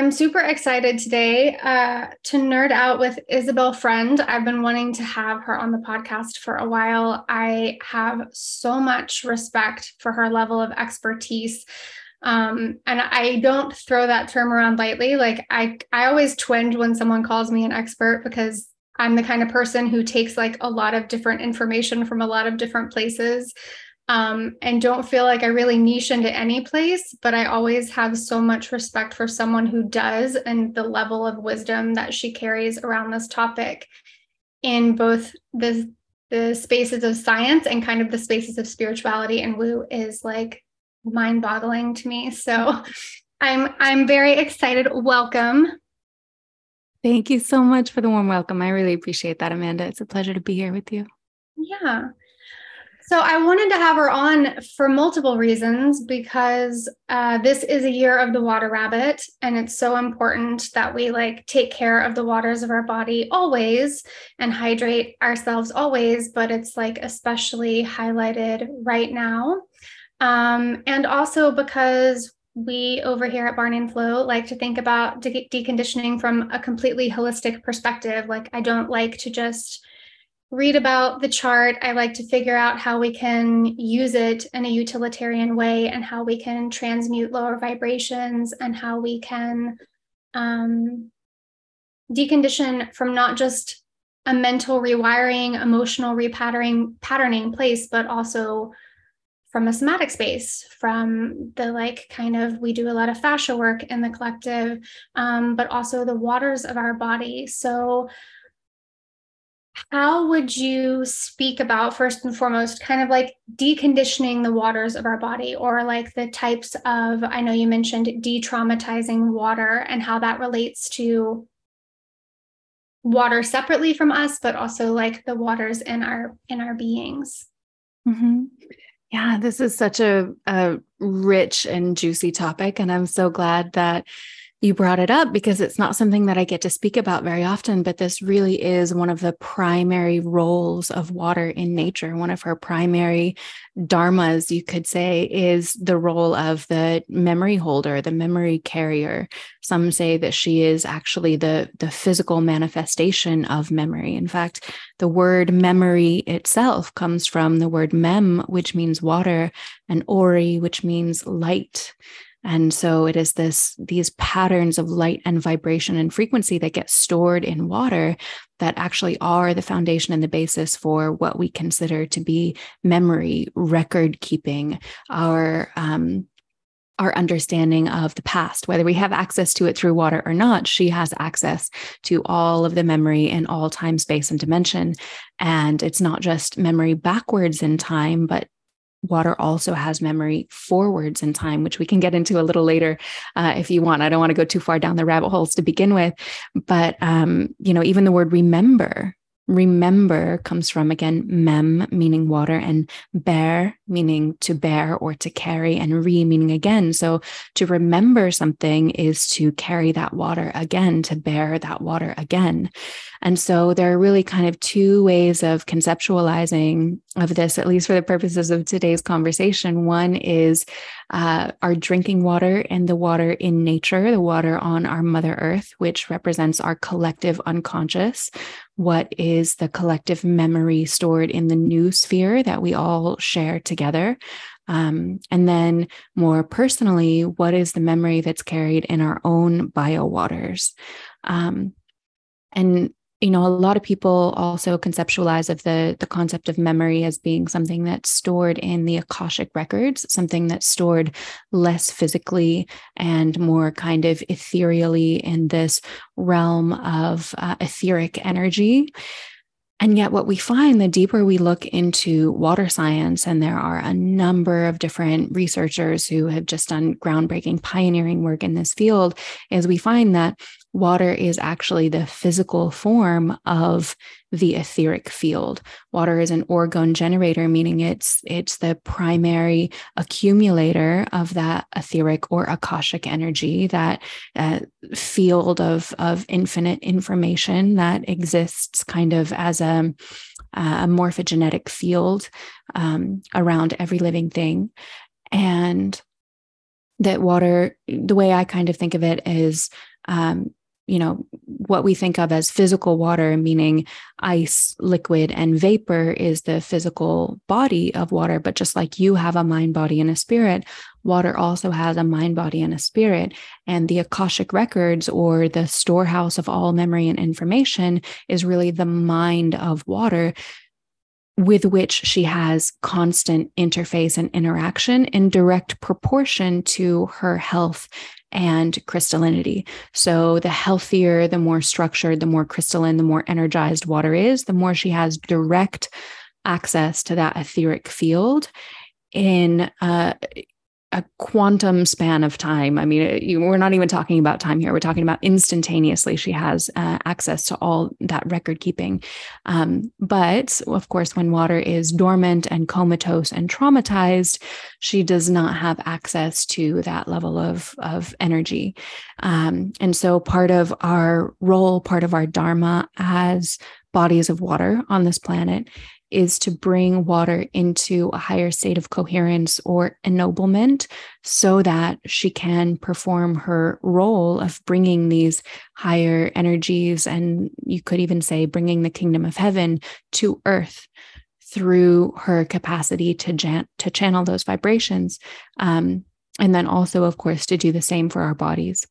I'm super excited today uh, to nerd out with Isabel Friend. I've been wanting to have her on the podcast for a while. I have so much respect for her level of expertise. Um, and I don't throw that term around lightly. Like I, I always twinge when someone calls me an expert because I'm the kind of person who takes like a lot of different information from a lot of different places um, and don't feel like I really niche into any place, but I always have so much respect for someone who does and the level of wisdom that she carries around this topic in both the the spaces of science and kind of the spaces of spirituality and woo is like mind-boggling to me. So I'm I'm very excited. Welcome. Thank you so much for the warm welcome. I really appreciate that, Amanda. It's a pleasure to be here with you. Yeah. So I wanted to have her on for multiple reasons because uh, this is a year of the water rabbit, and it's so important that we like take care of the waters of our body always and hydrate ourselves always. But it's like especially highlighted right now, um, and also because we over here at Barney and Flow like to think about de- deconditioning from a completely holistic perspective. Like I don't like to just read about the chart. I like to figure out how we can use it in a utilitarian way and how we can transmute lower vibrations and how we can um, decondition from not just a mental rewiring, emotional repatterning patterning place, but also from a somatic space, from the like kind of, we do a lot of fascia work in the collective, um, but also the waters of our body. So how would you speak about first and foremost kind of like deconditioning the waters of our body or like the types of i know you mentioned de-traumatizing water and how that relates to water separately from us but also like the waters in our in our beings mm-hmm. yeah this is such a, a rich and juicy topic and i'm so glad that you brought it up because it's not something that I get to speak about very often, but this really is one of the primary roles of water in nature. One of her primary dharmas, you could say, is the role of the memory holder, the memory carrier. Some say that she is actually the, the physical manifestation of memory. In fact, the word memory itself comes from the word mem, which means water, and ori, which means light. And so it is this these patterns of light and vibration and frequency that get stored in water that actually are the foundation and the basis for what we consider to be memory, record keeping, our um, our understanding of the past, whether we have access to it through water or not, she has access to all of the memory in all time, space, and dimension. And it's not just memory backwards in time, but water also has memory forwards in time, which we can get into a little later uh, if you want. I don't want to go too far down the rabbit holes to begin with, but um, you know, even the word remember remember comes from again mem meaning water and bear meaning to bear or to carry and re meaning again so to remember something is to carry that water again to bear that water again and so there are really kind of two ways of conceptualizing of this at least for the purposes of today's conversation one is uh, our drinking water and the water in nature, the water on our Mother Earth, which represents our collective unconscious. What is the collective memory stored in the noosphere that we all share together? Um, and then more personally, what is the memory that's carried in our own bio waters? Um, and you know a lot of people also conceptualize of the the concept of memory as being something that's stored in the akashic records something that's stored less physically and more kind of ethereally in this realm of uh, etheric energy. And yet, what we find the deeper we look into water science, and there are a number of different researchers who have just done groundbreaking, pioneering work in this field, is we find that water is actually the physical form of the etheric field. Water is an orgone generator, meaning it's it's the primary accumulator of that etheric or akashic energy, that uh, field of of infinite information that exists kind of as a a morphogenetic field um, around every living thing, and that water, the way I kind of think of it is, um, you know, what we think of as physical water, meaning ice, liquid, and vapor is the physical body of water. But just like you have a mind, body, and a spirit, water also has a mind, body, and a spirit. And the Akashic records or the storehouse of all memory and information is really the mind of water with which she has constant interface and interaction in direct proportion to her health and crystallinity. So, the healthier, the more structured, the more crystalline, the more energized water is, the more she has direct access to that etheric field in uh, a quantum span of time. I mean, you, we're not even talking about time here. We're talking about instantaneously. She has uh, access to all that record keeping. Um, but of course, when water is dormant and comatose and traumatized, she does not have access to that level of, of energy. Um, and so, part of our role, part of our dharma as bodies of water on this planet is to bring water into a higher state of coherence or ennoblement so that she can perform her role of bringing these higher energies and you could even say bringing the kingdom of heaven to earth through her capacity to, jan- to channel those vibrations um, and then also of course to do the same for our bodies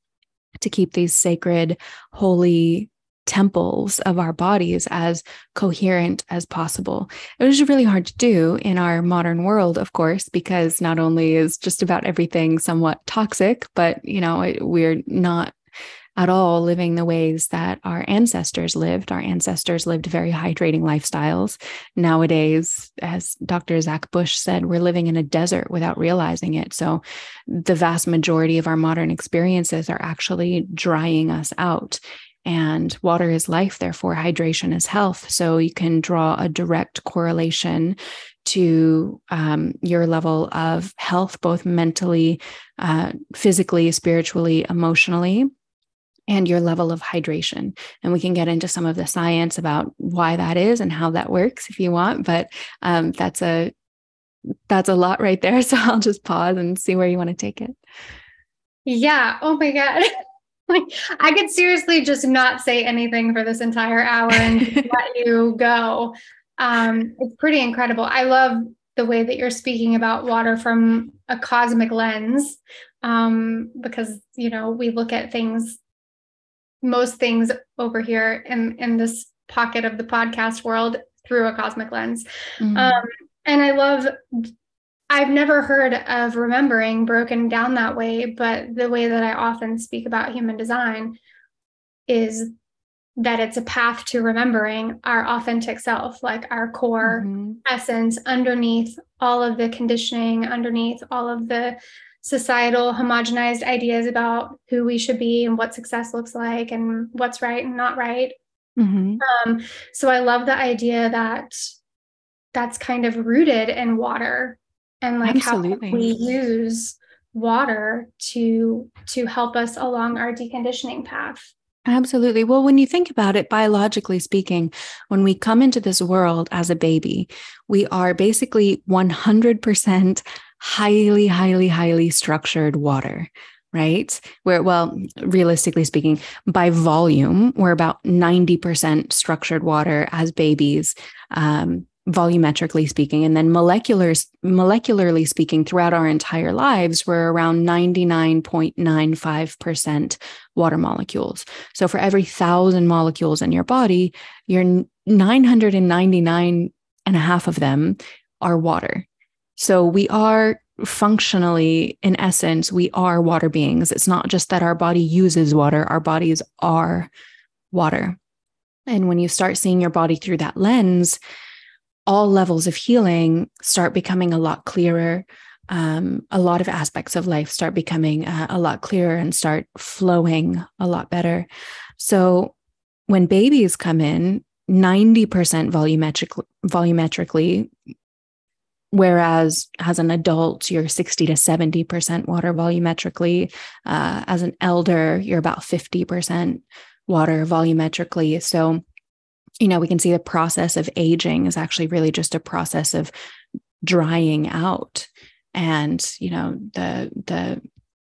to keep these sacred holy temples of our bodies as coherent as possible. It was really hard to do in our modern world, of course, because not only is just about everything somewhat toxic, but you know, we're not at all living the ways that our ancestors lived. Our ancestors lived very hydrating lifestyles. Nowadays, as Dr. Zach Bush said, we're living in a desert without realizing it. So, the vast majority of our modern experiences are actually drying us out and water is life therefore hydration is health so you can draw a direct correlation to um, your level of health both mentally uh, physically spiritually emotionally and your level of hydration. And we can get into some of the science about why that is and how that works if you want. But um, that's a that's a lot right there. So I'll just pause and see where you want to take it. Yeah. Oh my God. like I could seriously just not say anything for this entire hour and let you go. Um, it's pretty incredible. I love the way that you're speaking about water from a cosmic lens um, because you know we look at things, most things over here in in this pocket of the podcast world through a cosmic lens. Mm-hmm. Um, and I love I've never heard of remembering broken down that way, but the way that I often speak about human design is that it's a path to remembering our authentic self, like our core mm-hmm. essence underneath all of the conditioning, underneath all of the societal homogenized ideas about who we should be and what success looks like and what's right and not right. Mm-hmm. Um, so I love the idea that that's kind of rooted in water and like Absolutely. how we use water to to help us along our deconditioning path Absolutely. Well, when you think about it, biologically speaking, when we come into this world as a baby, we are basically 100% highly, highly, highly structured water, right? Where, well, realistically speaking, by volume, we're about 90% structured water as babies. Um, volumetrically speaking and then molecular molecularly speaking throughout our entire lives we're around 99.95% water molecules. So for every 1000 molecules in your body you're 999 and a half of them are water. So we are functionally in essence we are water beings. It's not just that our body uses water our bodies are water. And when you start seeing your body through that lens all levels of healing start becoming a lot clearer. Um, a lot of aspects of life start becoming uh, a lot clearer and start flowing a lot better. So when babies come in, 90% volumetric, volumetrically, whereas as an adult, you're 60 to 70% water volumetrically. Uh, as an elder, you're about 50% water volumetrically. So you know, we can see the process of aging is actually really just a process of drying out. And, you know, the the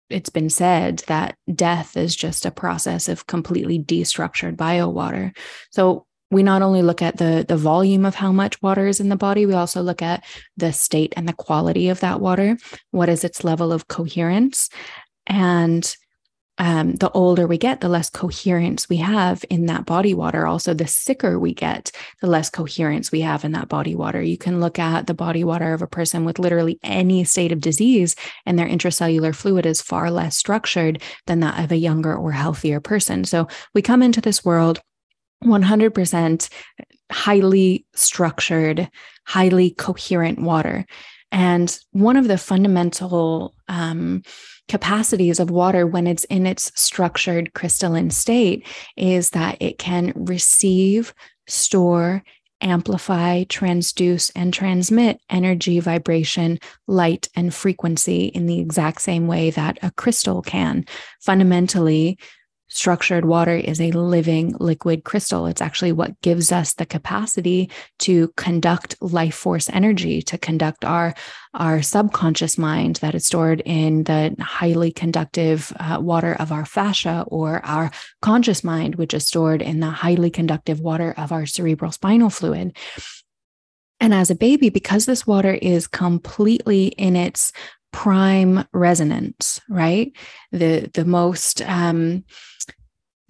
it's been said that death is just a process of completely destructured biowater. So we not only look at the the volume of how much water is in the body we also look at the state and the quality of that water what is its level of coherence and um, the older we get, the less coherence we have in that body water. Also, the sicker we get, the less coherence we have in that body water. You can look at the body water of a person with literally any state of disease, and their intracellular fluid is far less structured than that of a younger or healthier person. So, we come into this world 100% highly structured, highly coherent water. And one of the fundamental um, capacities of water when it's in its structured crystalline state is that it can receive, store, amplify, transduce, and transmit energy, vibration, light, and frequency in the exact same way that a crystal can. Fundamentally, structured water is a living liquid crystal. It's actually what gives us the capacity to conduct life force energy, to conduct our, our subconscious mind that is stored in the highly conductive uh, water of our fascia, or our conscious mind, which is stored in the highly conductive water of our cerebral spinal fluid. And as a baby, because this water is completely in its prime resonance, right? The the most um,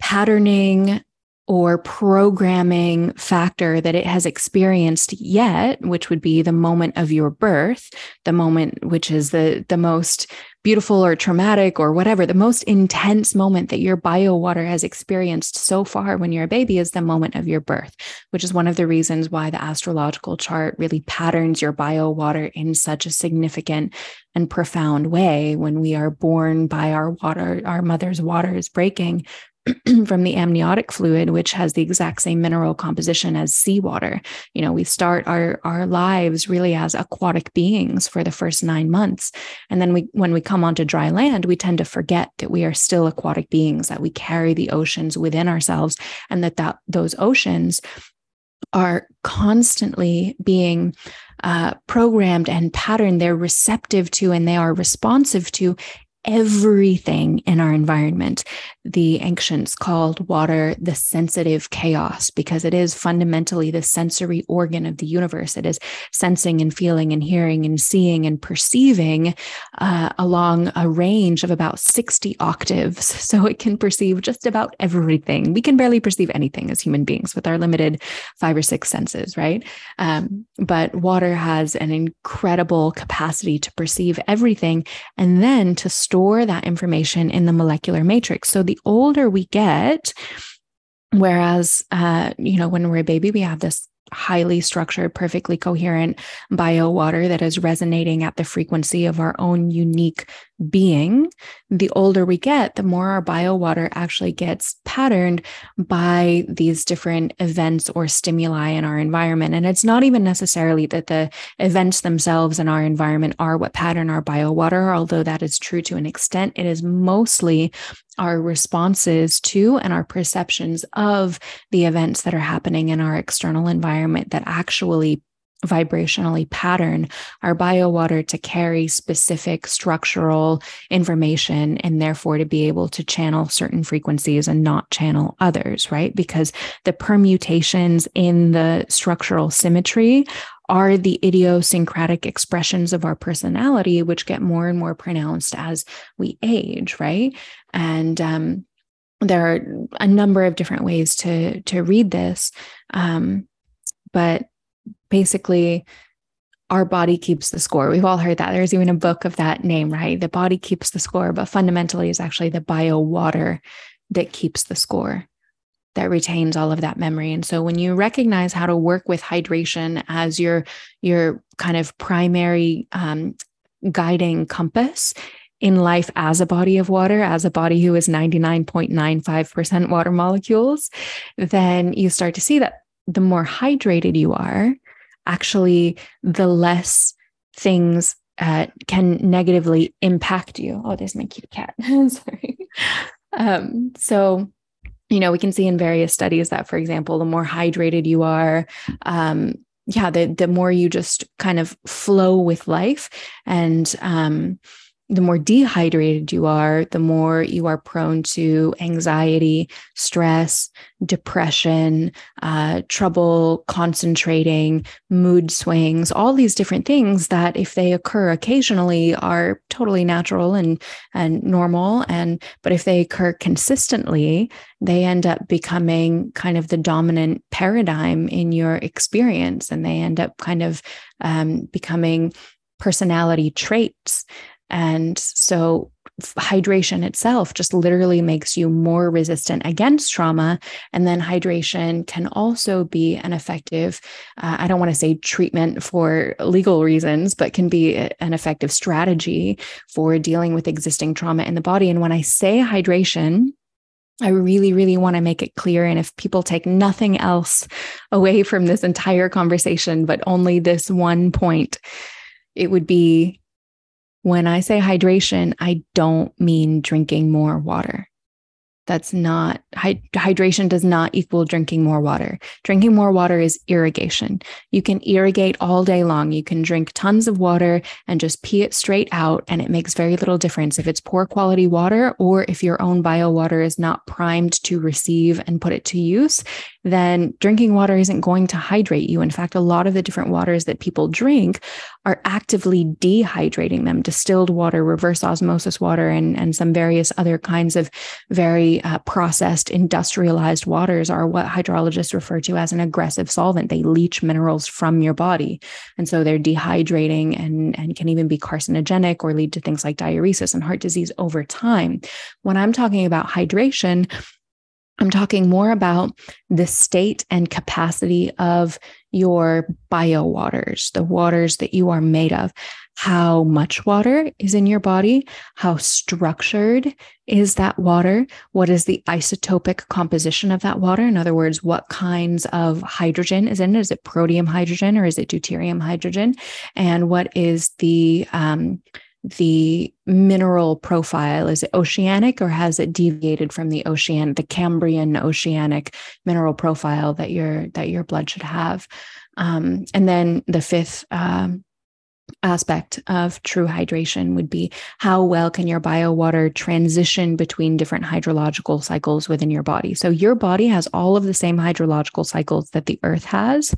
patterning or programming factor that it has experienced yet which would be the moment of your birth the moment which is the the most beautiful or traumatic or whatever the most intense moment that your bio water has experienced so far when you're a baby is the moment of your birth which is one of the reasons why the astrological chart really patterns your bio water in such a significant and profound way when we are born by our water our mother's water is breaking from the amniotic fluid, which has the exact same mineral composition as seawater. You know, we start our our lives really as aquatic beings for the first nine months, and then we, when we come onto dry land, we tend to forget that we are still aquatic beings, that we carry the oceans within ourselves, and that that those oceans are constantly being uh, programmed and patterned. They're receptive to and they are responsive to everything in our environment. The ancients called water the sensitive chaos because it is fundamentally the sensory organ of the universe. It is sensing and feeling and hearing and seeing and perceiving uh, along a range of about 60 octaves. So it can perceive just about everything. We can barely perceive anything as human beings with our limited five or six senses, right? Um, but water has an incredible capacity to perceive everything and then to store that information in the molecular matrix. So the older we get, whereas, uh, you know, when we're a baby, we have this highly structured, perfectly coherent bio water that is resonating at the frequency of our own unique being, the older we get, the more our bio water actually gets patterned by these different events or stimuli in our environment. And it's not even necessarily that the events themselves in our environment are what pattern our bio water, although that is true to an extent. It is mostly our responses to and our perceptions of the events that are happening in our external environment that actually vibrationally pattern our biowater to carry specific structural information and therefore to be able to channel certain frequencies and not channel others, right? Because the permutations in the structural symmetry are the idiosyncratic expressions of our personality, which get more and more pronounced as we age, right? And um, there are a number of different ways to to read this, um, but basically our body keeps the score. We've all heard that. There's even a book of that name, right? The body keeps the score, but fundamentally is actually the bio water that keeps the score, that retains all of that memory. And so when you recognize how to work with hydration as your your kind of primary um, guiding compass in life as a body of water, as a body who is 99.95% water molecules, then you start to see that the more hydrated you are, actually the less things uh, can negatively impact you. Oh, there's my cute cat. Sorry. Um, so, you know, we can see in various studies that, for example, the more hydrated you are, um, yeah, the the more you just kind of flow with life, and um, the more dehydrated you are, the more you are prone to anxiety, stress, depression, uh, trouble concentrating, mood swings, all these different things that, if they occur occasionally, are totally natural and and normal. And but if they occur consistently, they end up becoming kind of the dominant paradigm in your experience, and they end up kind of um, becoming personality traits and so hydration itself just literally makes you more resistant against trauma. And then hydration can also be an effective, uh, I don't want to say treatment for legal reasons, but can be an effective strategy for dealing with existing trauma in the body. And when I say hydration, I really, really want to make it clear. And if people take nothing else away from this entire conversation, but only this one point, it would be when I say hydration, I don't mean drinking more water. That's not hydration does not equal drinking more water. Drinking more water is irrigation. You can irrigate all day long. You can drink tons of water and just pee it straight out, and it makes very little difference if it's poor quality water or if your own bio water is not primed to receive and put it to use then drinking water isn't going to hydrate you. In fact, a lot of the different waters that people drink are actively dehydrating them. Distilled water, reverse osmosis water, and, and some various other kinds of very uh, processed, industrialized waters are what hydrologists refer to as an aggressive solvent. They leach minerals from your body. And so they're dehydrating and, and can even be carcinogenic or lead to things like diuresis and heart disease over time. When I'm talking about hydration, I'm talking more about the state and capacity of your bio waters, the waters that you are made of. How much water is in your body? How structured is that water? What is the isotopic composition of that water? In other words, what kinds of hydrogen is in it? Is it protium hydrogen or is it deuterium hydrogen? And what is the um, the mineral profile? Is it oceanic or has it deviated from the ocean, the Cambrian oceanic mineral profile that your that your blood should have? Um, and then the fifth um, aspect of true hydration would be how well can your bio water transition between different hydrological cycles within your body. So your body has all of the same hydrological cycles that the earth has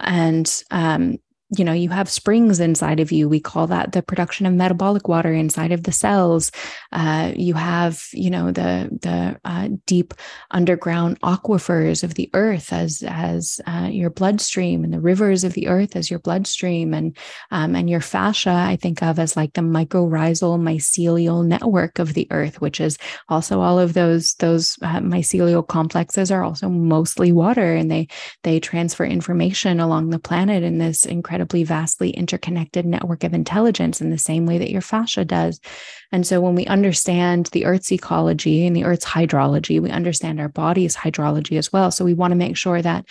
and um, you know you have springs inside of you. We call that the production of metabolic water inside of the cells. Uh, you have you know the the uh, deep underground aquifers of the earth as as uh, your bloodstream and the rivers of the earth as your bloodstream and um, and your fascia i think of as like the mycorrhizal mycelial network of the earth which is also all of those those uh, mycelial complexes are also mostly water and they they transfer information along the planet in this incredible incredibly vastly interconnected network of intelligence in the same way that your fascia does. And so when we understand the Earth's ecology and the Earth's hydrology, we understand our body's hydrology as well. So we want to make sure that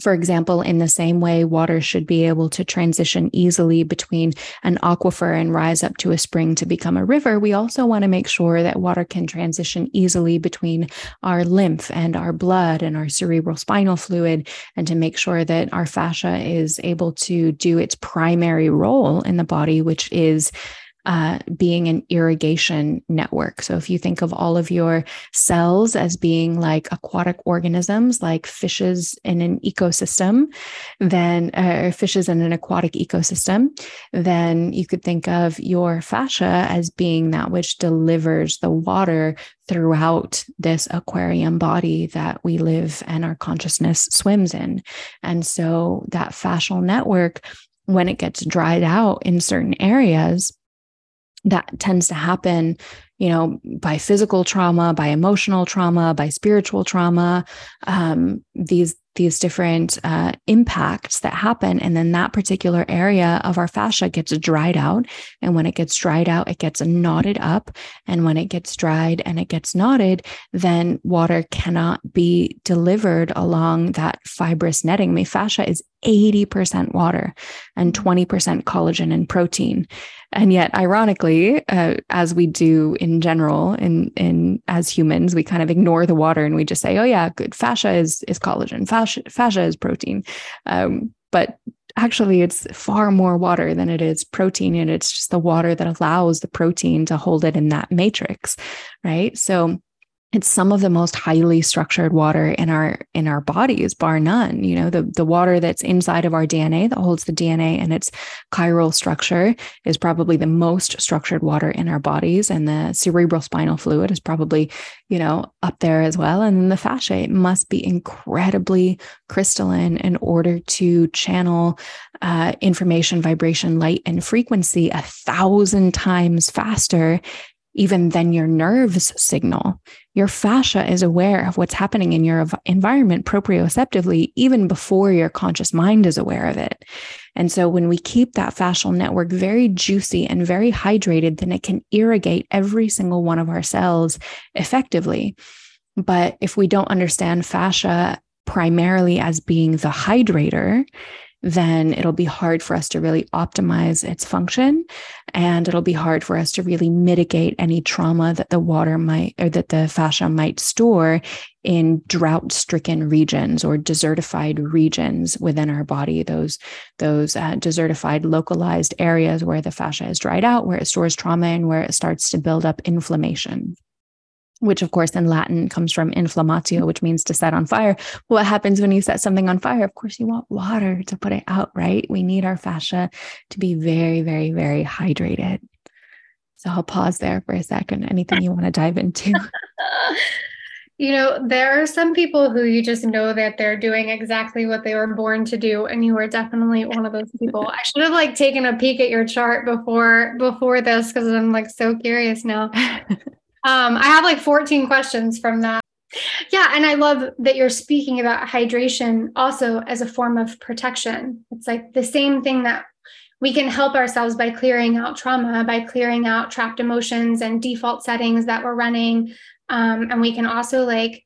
for example, in the same way, water should be able to transition easily between an aquifer and rise up to a spring to become a river. We also want to make sure that water can transition easily between our lymph and our blood and our cerebral spinal fluid, and to make sure that our fascia is able to do its primary role in the body, which is uh, being an irrigation network. So if you think of all of your cells as being like aquatic organisms, like fishes in an ecosystem, then uh, fishes in an aquatic ecosystem, then you could think of your fascia as being that which delivers the water throughout this aquarium body that we live and our consciousness swims in. And so that fascial network, when it gets dried out in certain areas, that tends to happen you know by physical trauma by emotional trauma by spiritual trauma um, these these different uh, impacts that happen. And then that particular area of our fascia gets dried out. And when it gets dried out, it gets knotted up. And when it gets dried and it gets knotted, then water cannot be delivered along that fibrous netting. I mean, fascia is 80% water and 20% collagen and protein. And yet, ironically, uh, as we do in general, in in as humans, we kind of ignore the water and we just say, "Oh yeah, good fascia is is collagen, fascia fascia is protein." Um, but actually it's far more water than it is protein and it's just the water that allows the protein to hold it in that matrix right so it's some of the most highly structured water in our in our bodies bar none you know the the water that's inside of our dna that holds the dna and its chiral structure is probably the most structured water in our bodies. And the cerebral spinal fluid is probably you know up there as well. And then the fascia it must be incredibly crystalline in order to channel uh, information vibration light and frequency a thousand times faster even than your nerves signal. Your fascia is aware of what's happening in your environment proprioceptively, even before your conscious mind is aware of it. And so, when we keep that fascial network very juicy and very hydrated, then it can irrigate every single one of our cells effectively. But if we don't understand fascia primarily as being the hydrator, then it'll be hard for us to really optimize its function. And it'll be hard for us to really mitigate any trauma that the water might or that the fascia might store in drought stricken regions or desertified regions within our body, those, those uh, desertified localized areas where the fascia is dried out, where it stores trauma and where it starts to build up inflammation which of course in Latin comes from inflammatio, which means to set on fire. What happens when you set something on fire? Of course, you want water to put it out, right? We need our fascia to be very, very, very hydrated. So I'll pause there for a second. Anything you want to dive into? you know, there are some people who you just know that they're doing exactly what they were born to do, and you are definitely one of those people. I should have like taken a peek at your chart before before this because I'm like so curious now. Um, I have like 14 questions from that. Yeah, and I love that you're speaking about hydration also as a form of protection. It's like the same thing that we can help ourselves by clearing out trauma, by clearing out trapped emotions and default settings that we're running. Um, and we can also like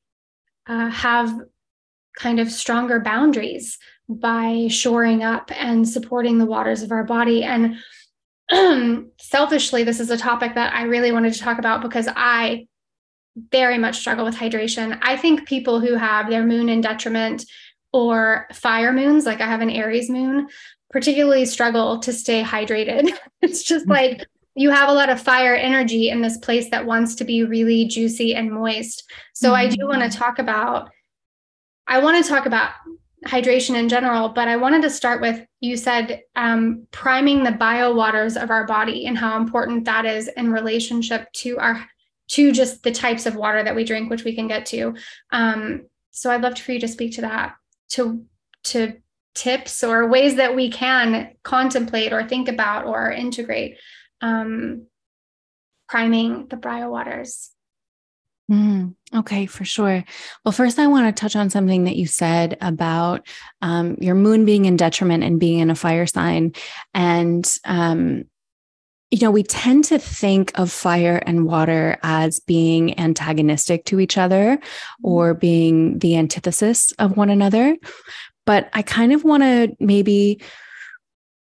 uh, have kind of stronger boundaries by shoring up and supporting the waters of our body. And selfishly, this is a topic that I really wanted to talk about because I very much struggle with hydration. I think people who have their moon in detriment or fire moons, like I have an Aries moon, particularly struggle to stay hydrated. it's just mm-hmm. like you have a lot of fire energy in this place that wants to be really juicy and moist. So mm-hmm. I do want to mm-hmm. talk about I want to talk about hydration in general, but I wanted to start with you said um, priming the bio waters of our body and how important that is in relationship to our to just the types of water that we drink, which we can get to. Um, so I'd love for you to speak to that, to to tips or ways that we can contemplate or think about or integrate um, priming the bio waters. Mm, okay, for sure. Well, first, I want to touch on something that you said about um, your moon being in detriment and being in a fire sign. And, um, you know, we tend to think of fire and water as being antagonistic to each other mm-hmm. or being the antithesis of one another. But I kind of want to maybe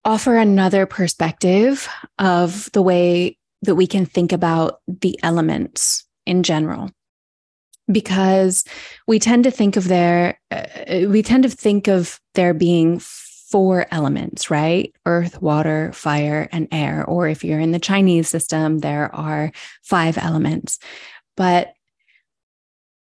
offer another perspective of the way that we can think about the elements in general because we tend to think of there uh, we tend to think of there being four elements right earth water fire and air or if you're in the chinese system there are five elements but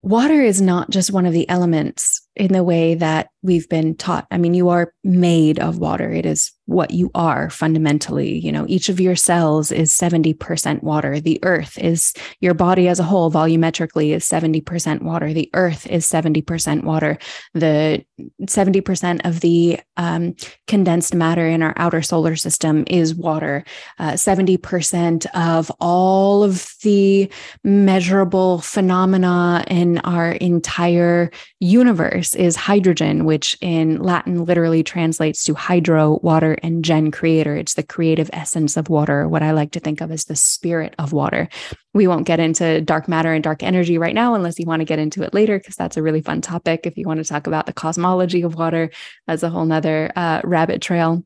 water is not just one of the elements in the way that we've been taught. I mean, you are made of water. It is what you are fundamentally. You know, each of your cells is 70% water. The earth is your body as a whole, volumetrically, is 70% water. The earth is 70% water. The 70% of the um, condensed matter in our outer solar system is water. Uh, 70% of all of the measurable phenomena in our entire universe is hydrogen, which in Latin literally translates to hydro, water, and gen creator. It's the creative essence of water, what I like to think of as the spirit of water. We won't get into dark matter and dark energy right now, unless you want to get into it later, because that's a really fun topic. If you want to talk about the cosmology of water, as a whole nother uh, rabbit trail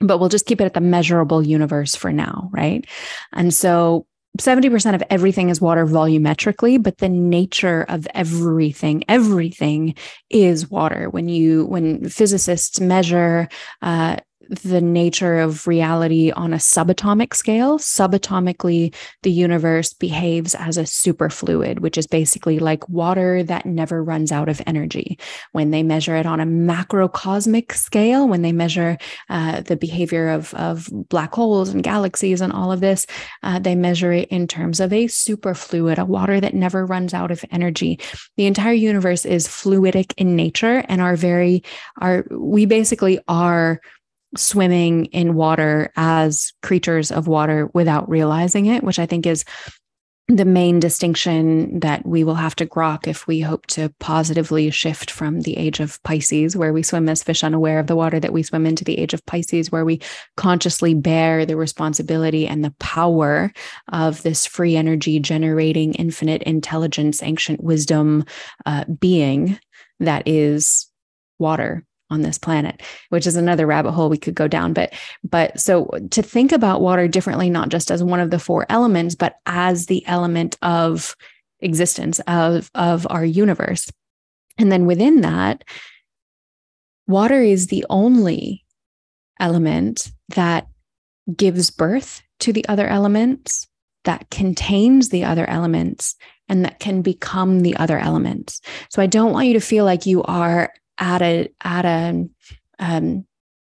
but we'll just keep it at the measurable universe for now, right? And so 70% of everything is water volumetrically but the nature of everything everything is water when you when physicists measure uh, the nature of reality on a subatomic scale. Subatomically, the universe behaves as a superfluid, which is basically like water that never runs out of energy. When they measure it on a macrocosmic scale, when they measure uh, the behavior of, of black holes and galaxies and all of this, uh, they measure it in terms of a superfluid, a water that never runs out of energy. The entire universe is fluidic in nature and are very, are, we basically are swimming in water as creatures of water without realizing it, which I think is the main distinction that we will have to grok if we hope to positively shift from the age of Pisces, where we swim as fish unaware of the water, that we swim into the age of Pisces, where we consciously bear the responsibility and the power of this free energy generating infinite intelligence, ancient wisdom uh, being that is water on this planet which is another rabbit hole we could go down but but so to think about water differently not just as one of the four elements but as the element of existence of of our universe and then within that water is the only element that gives birth to the other elements that contains the other elements and that can become the other elements. So I don't want you to feel like you are at a at a um,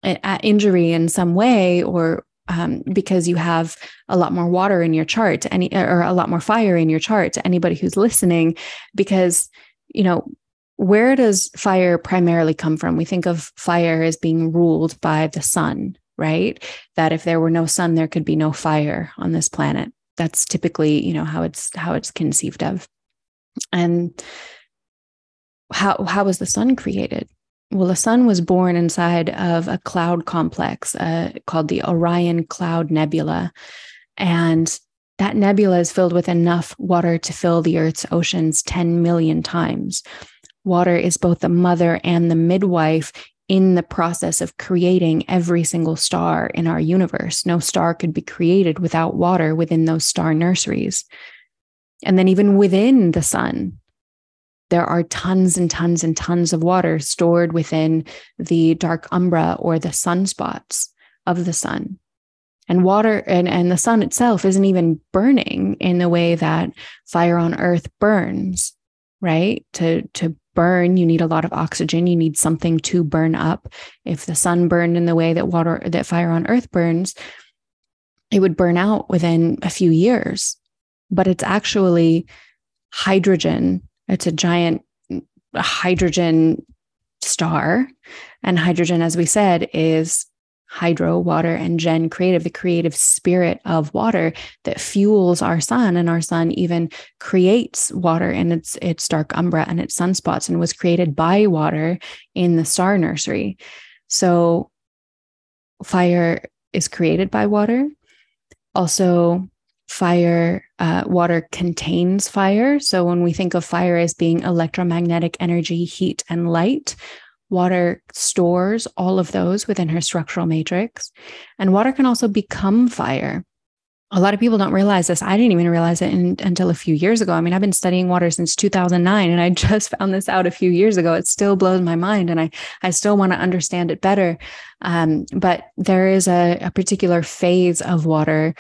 at injury in some way or um, because you have a lot more water in your chart any or a lot more fire in your chart to anybody who's listening because you know where does fire primarily come from? We think of fire as being ruled by the sun right? That if there were no sun there could be no fire on this planet. That's typically you know how it's how it's conceived of. And how how was the sun created? Well, the sun was born inside of a cloud complex uh, called the Orion Cloud Nebula, and that nebula is filled with enough water to fill the Earth's oceans 10 million times. Water is both the mother and the midwife in the process of creating every single star in our universe. No star could be created without water within those star nurseries. And then, even within the sun, there are tons and tons and tons of water stored within the dark umbra or the sunspots of the sun. And water and, and the sun itself isn't even burning in the way that fire on earth burns, right? To, to burn, you need a lot of oxygen. You need something to burn up. If the sun burned in the way that water, that fire on earth burns, it would burn out within a few years. But it's actually hydrogen it's a giant hydrogen star. And hydrogen, as we said, is hydro, water, and gen creative, the creative spirit of water that fuels our sun. And our sun even creates water in its its dark umbra and its sunspots and was created by water in the star nursery. So fire is created by water. Also, fire uh, water contains fire so when we think of fire as being electromagnetic energy heat and light water stores all of those within her structural matrix and water can also become fire a lot of people don't realize this. I didn't even realize it in, until a few years ago. I mean, I've been studying water since 2009 and I just found this out a few years ago. It still blows my mind and I, I still want to understand it better. Um, but there is a, a particular phase of water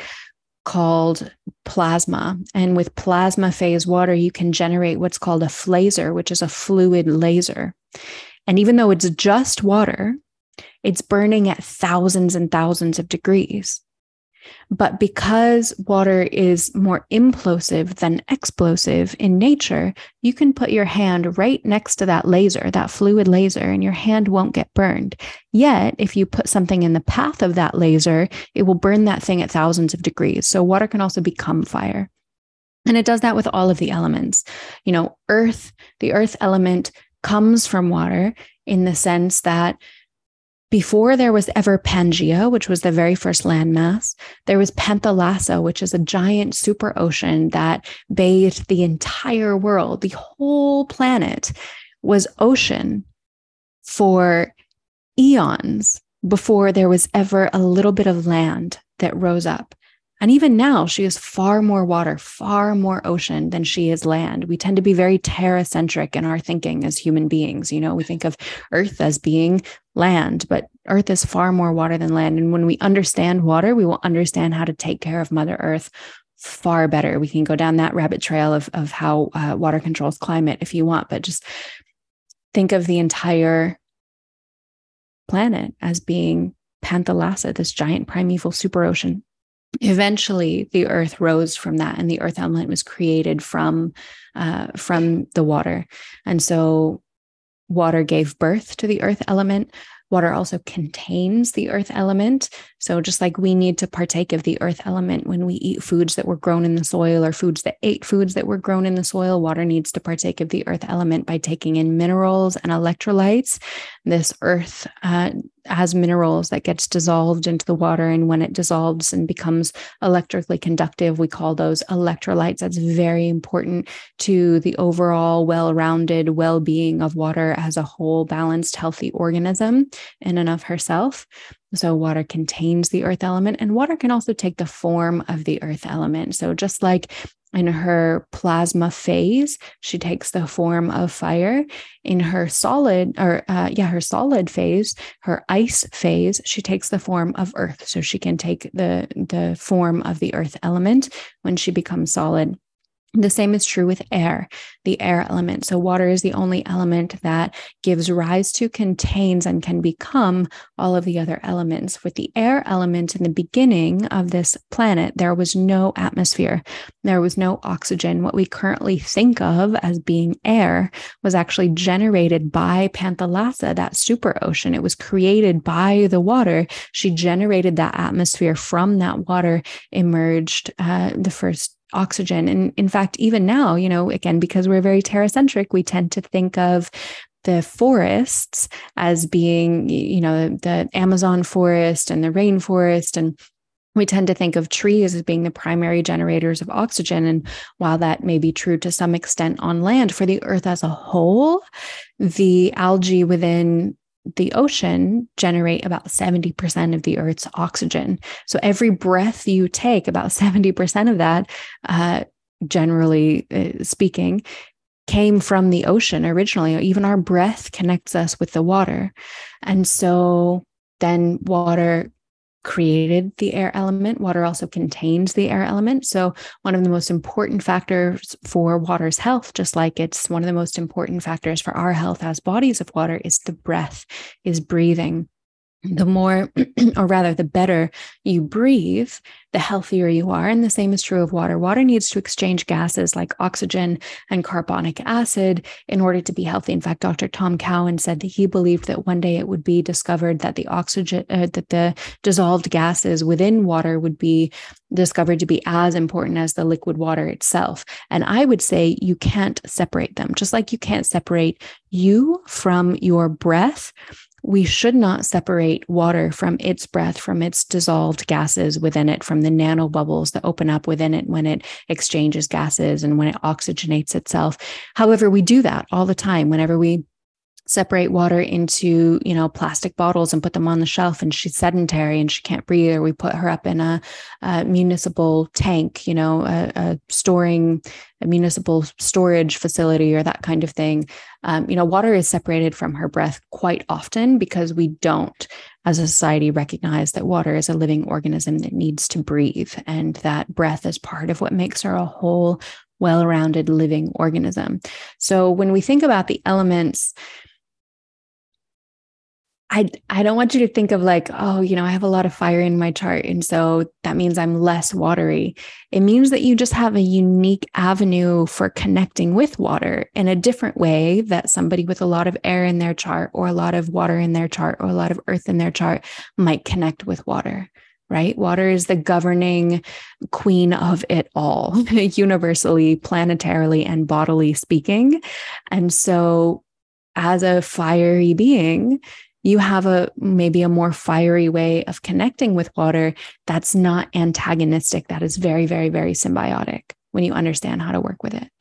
called plasma. And with plasma phase water, you can generate what's called a flazer, which is a fluid laser. And even though it's just water, it's burning at thousands and thousands of degrees. But because water is more implosive than explosive in nature, you can put your hand right next to that laser, that fluid laser, and your hand won't get burned. Yet, if you put something in the path of that laser, it will burn that thing at thousands of degrees. So, water can also become fire. And it does that with all of the elements. You know, earth, the earth element comes from water in the sense that before there was ever Pangea, which was the very first landmass, there was Panthalassa, which is a giant super ocean that bathed the entire world. The whole planet was ocean for eons before there was ever a little bit of land that rose up. And even now, she is far more water, far more ocean than she is land. We tend to be very terra centric in our thinking as human beings. You know, we think of Earth as being land, but Earth is far more water than land. And when we understand water, we will understand how to take care of Mother Earth far better. We can go down that rabbit trail of, of how uh, water controls climate if you want, but just think of the entire planet as being Panthalassa, this giant primeval super ocean. Eventually, the earth rose from that, and the earth element was created from uh, from the water. And so, water gave birth to the earth element. Water also contains the earth element. So, just like we need to partake of the earth element when we eat foods that were grown in the soil or foods that ate foods that were grown in the soil, water needs to partake of the earth element by taking in minerals and electrolytes. This earth uh, has minerals that gets dissolved into the water and when it dissolves and becomes electrically conductive we call those electrolytes that's very important to the overall well-rounded well-being of water as a whole balanced healthy organism in and of herself so, water contains the earth element, and water can also take the form of the earth element. So, just like in her plasma phase, she takes the form of fire. In her solid, or uh, yeah, her solid phase, her ice phase, she takes the form of earth. So, she can take the, the form of the earth element when she becomes solid. The same is true with air, the air element. So, water is the only element that gives rise to, contains, and can become all of the other elements. With the air element in the beginning of this planet, there was no atmosphere, there was no oxygen. What we currently think of as being air was actually generated by Panthalassa, that super ocean. It was created by the water. She generated that atmosphere from that water, emerged uh, the first oxygen. And in fact, even now, you know, again, because we're very terracentric, we tend to think of the forests as being, you know, the Amazon forest and the rainforest and we tend to think of trees as being the primary generators of oxygen. And while that may be true to some extent on land, for the earth as a whole, the algae within the ocean generate about 70% of the earth's oxygen. So every breath you take, about 70% of that, uh, generally uh, speaking, came from the ocean originally. Even our breath connects us with the water. And so then water created the air element. Water also contains the air element. So, one of the most important factors for water's health, just like it's one of the most important factors for our health as bodies of water, is the breath, is breathing the more, or rather, the better you breathe, the healthier you are. And the same is true of water. Water needs to exchange gases like oxygen and carbonic acid in order to be healthy. In fact, Dr. Tom Cowan said that he believed that one day it would be discovered that the oxygen, uh, that the dissolved gases within water would be discovered to be as important as the liquid water itself. And I would say you can't separate them, just like you can't separate you from your breath we should not separate water from its breath, from its dissolved gases within it, from the nanobubbles that open up within it when it exchanges gases and when it oxygenates itself. However, we do that all the time whenever we separate water into you know plastic bottles and put them on the shelf and she's sedentary and she can't breathe or we put her up in a, a municipal tank you know a, a, storing a municipal storage facility or that kind of thing. Um, you know water is separated from her breath quite often because we don't as a society recognize that water is a living organism that needs to breathe and that breath is part of what makes her a whole well-rounded living organism. So when we think about the elements I I don't want you to think of like, oh, you know, I have a lot of fire in my chart and so that means I'm less watery. It means that you just have a unique avenue for connecting with water in a different way that somebody with a lot of air in their chart or a lot of water in their chart or a lot of earth in their chart might connect with water. Right? Water is the governing queen of it all, universally, planetarily, and bodily speaking. And so, as a fiery being, you have a maybe a more fiery way of connecting with water that's not antagonistic that is very very very symbiotic when you understand how to work with it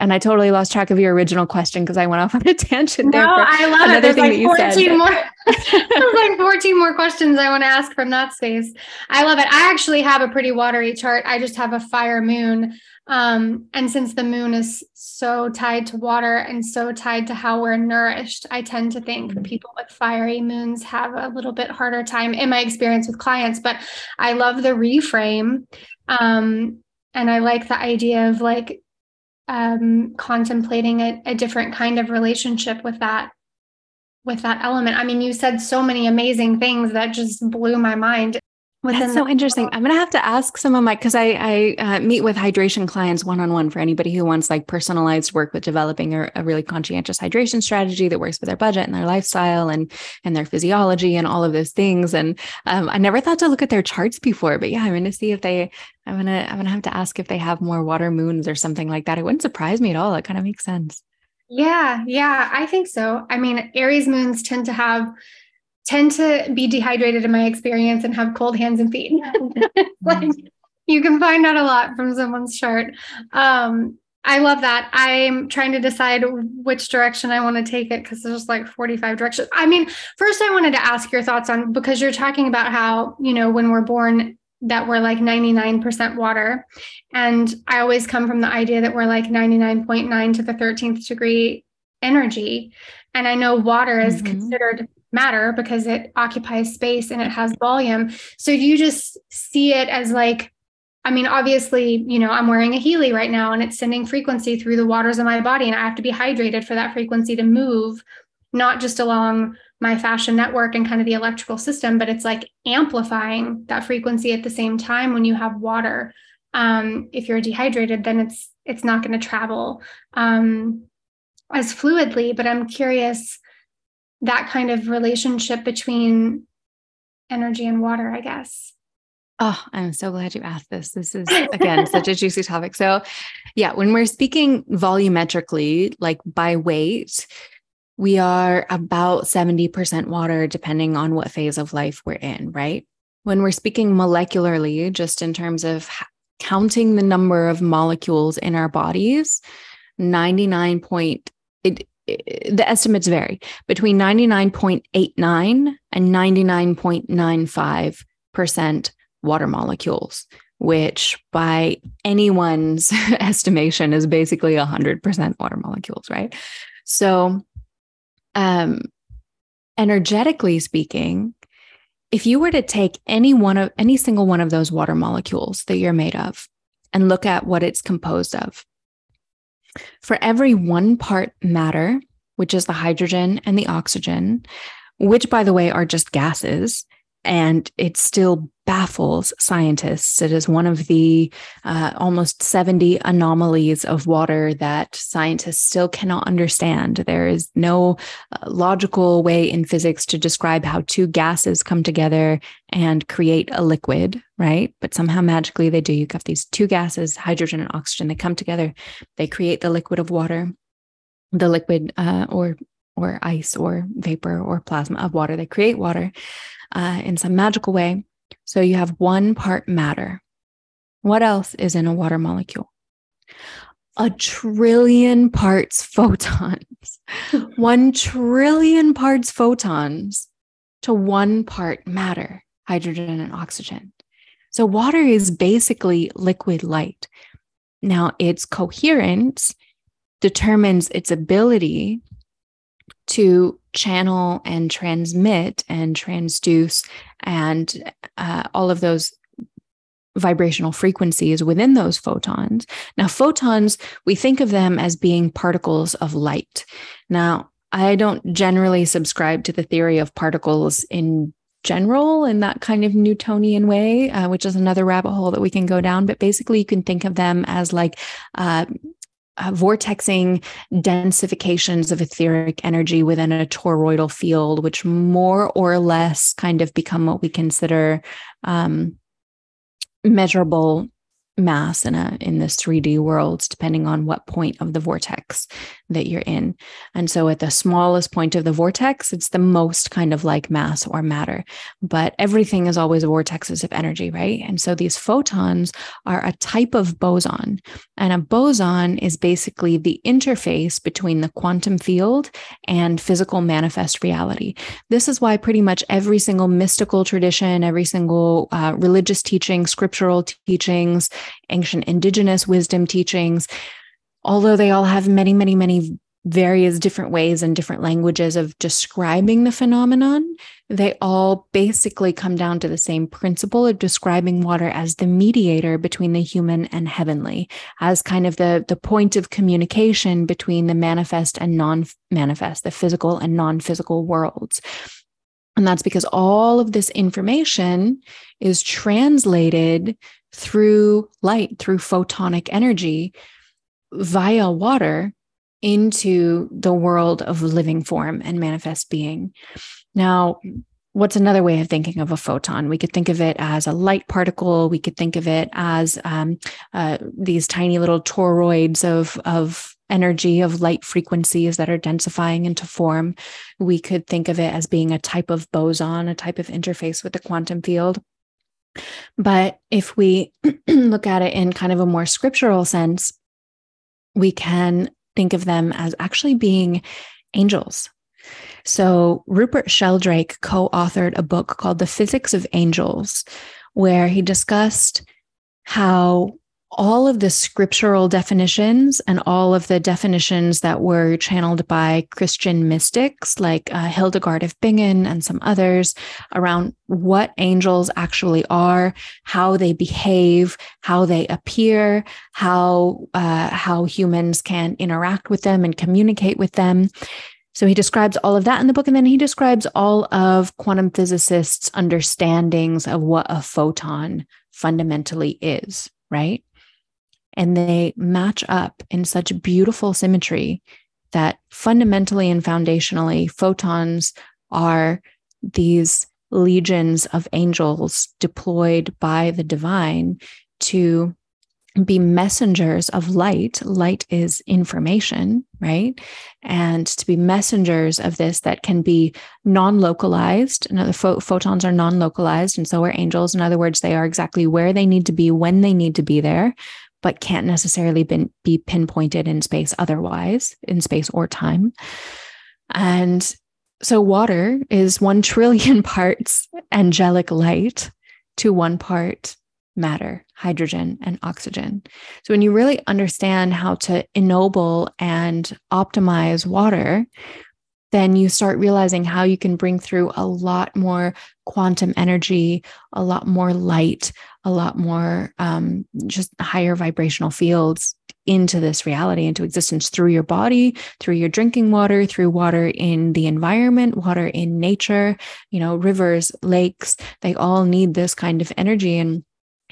and I totally lost track of your original question because I went off on a tangent no, there. I love it. There's like 14 more. There's like 14 more questions I want to ask from that space. I love it. I actually have a pretty watery chart. I just have a fire moon. Um, and since the moon is so tied to water and so tied to how we're nourished, I tend to think mm-hmm. people with fiery moons have a little bit harder time in my experience with clients. But I love the reframe. Um, and I like the idea of like um, contemplating a, a different kind of relationship with that with that element. I mean, you said so many amazing things that just blew my mind. That's so interesting. I'm going to have to ask some of my because I I uh, meet with hydration clients one on one for anybody who wants like personalized work with developing a, a, really conscientious hydration strategy that works with their budget and their lifestyle and and their physiology and all of those things. And um, I never thought to look at their charts before, but yeah, I'm going to see if they. I'm gonna I'm gonna have to ask if they have more water moons or something like that. It wouldn't surprise me at all. It kind of makes sense. Yeah, yeah, I think so. I mean, Aries moons tend to have tend to be dehydrated in my experience and have cold hands and feet. like you can find out a lot from someone's chart. Um, I love that. I'm trying to decide which direction I want to take it because there's like 45 directions. I mean, first I wanted to ask your thoughts on because you're talking about how, you know, when we're born that we're like 99% water. And I always come from the idea that we're like 99.9 to the 13th degree energy. And I know water is mm-hmm. considered matter because it occupies space and it has volume. So you just see it as like, I mean, obviously, you know, I'm wearing a Healy right now and it's sending frequency through the waters of my body, and I have to be hydrated for that frequency to move, not just along my fascia network and kind of the electrical system, but it's like amplifying that frequency at the same time when you have water. Um, if you're dehydrated, then it's it's not going to travel um, as fluidly. But I'm curious that kind of relationship between energy and water, I guess. Oh, I'm so glad you asked this. This is, again, such a juicy topic. So, yeah, when we're speaking volumetrically, like by weight, we are about 70% water, depending on what phase of life we're in, right? When we're speaking molecularly, just in terms of counting the number of molecules in our bodies, 99 point, it, the estimates vary between 99.89 and 99.95% water molecules, which by anyone's estimation is basically 100% water molecules, right? So, um, energetically speaking, if you were to take any one of any single one of those water molecules that you're made of and look at what it's composed of, for every one part matter, which is the hydrogen and the oxygen, which, by the way, are just gases, and it still baffles scientists. It is one of the uh, almost 70 anomalies of water that scientists still cannot understand. There is no uh, logical way in physics to describe how two gases come together and create a liquid, right? But somehow magically they do. You have got these two gases, hydrogen and oxygen, they come together, they create the liquid of water. The liquid uh, or or ice or vapor or plasma of water. They create water uh, in some magical way. So you have one part matter. What else is in a water molecule? A trillion parts photons, one trillion parts photons to one part matter, hydrogen and oxygen. So water is basically liquid light. Now, its coherence determines its ability to channel and transmit and transduce and uh, all of those vibrational frequencies within those photons. Now, photons, we think of them as being particles of light. Now, I don't generally subscribe to the theory of particles in general in that kind of Newtonian way, uh, which is another rabbit hole that we can go down. But basically, you can think of them as like uh, uh, vortexing densifications of etheric energy within a toroidal field, which more or less kind of become what we consider um, measurable mass in a in this 3D world, depending on what point of the vortex that you're in. And so at the smallest point of the vortex, it's the most kind of like mass or matter. But everything is always vortexes of energy, right? And so these photons are a type of boson. And a boson is basically the interface between the quantum field and physical manifest reality. This is why pretty much every single mystical tradition, every single uh, religious teaching, scriptural teachings, ancient indigenous wisdom teachings, although they all have many, many, many various different ways and different languages of describing the phenomenon, they all basically come down to the same principle of describing water as the mediator between the human and heavenly, as kind of the, the point of communication between the manifest and non manifest, the physical and non physical worlds. And that's because all of this information is translated through light, through photonic energy via water into the world of living form and manifest being. Now, what's another way of thinking of a photon? We could think of it as a light particle. We could think of it as um, uh, these tiny little toroids of, of energy, of light frequencies that are densifying into form. We could think of it as being a type of boson, a type of interface with the quantum field. But if we look at it in kind of a more scriptural sense, we can think of them as actually being angels. So, Rupert Sheldrake co authored a book called The Physics of Angels, where he discussed how all of the scriptural definitions and all of the definitions that were channeled by Christian mystics like uh, Hildegard of Bingen and some others around what angels actually are, how they behave, how they appear, how uh, how humans can interact with them and communicate with them. So he describes all of that in the book, and then he describes all of quantum physicists' understandings of what a photon fundamentally is, right? And they match up in such beautiful symmetry that fundamentally and foundationally, photons are these legions of angels deployed by the divine to be messengers of light. Light is information, right? And to be messengers of this that can be non localized. Another pho- photons are non localized, and so are angels. In other words, they are exactly where they need to be when they need to be there but can't necessarily been, be pinpointed in space otherwise, in space or time. And so water is one trillion parts angelic light to one part matter, hydrogen, and oxygen. So when you really understand how to ennoble and optimize water, then you start realizing how you can bring through a lot more quantum energy, a lot more light, a lot more um, just higher vibrational fields into this reality, into existence through your body, through your drinking water, through water in the environment, water in nature, you know, rivers, lakes, they all need this kind of energy. And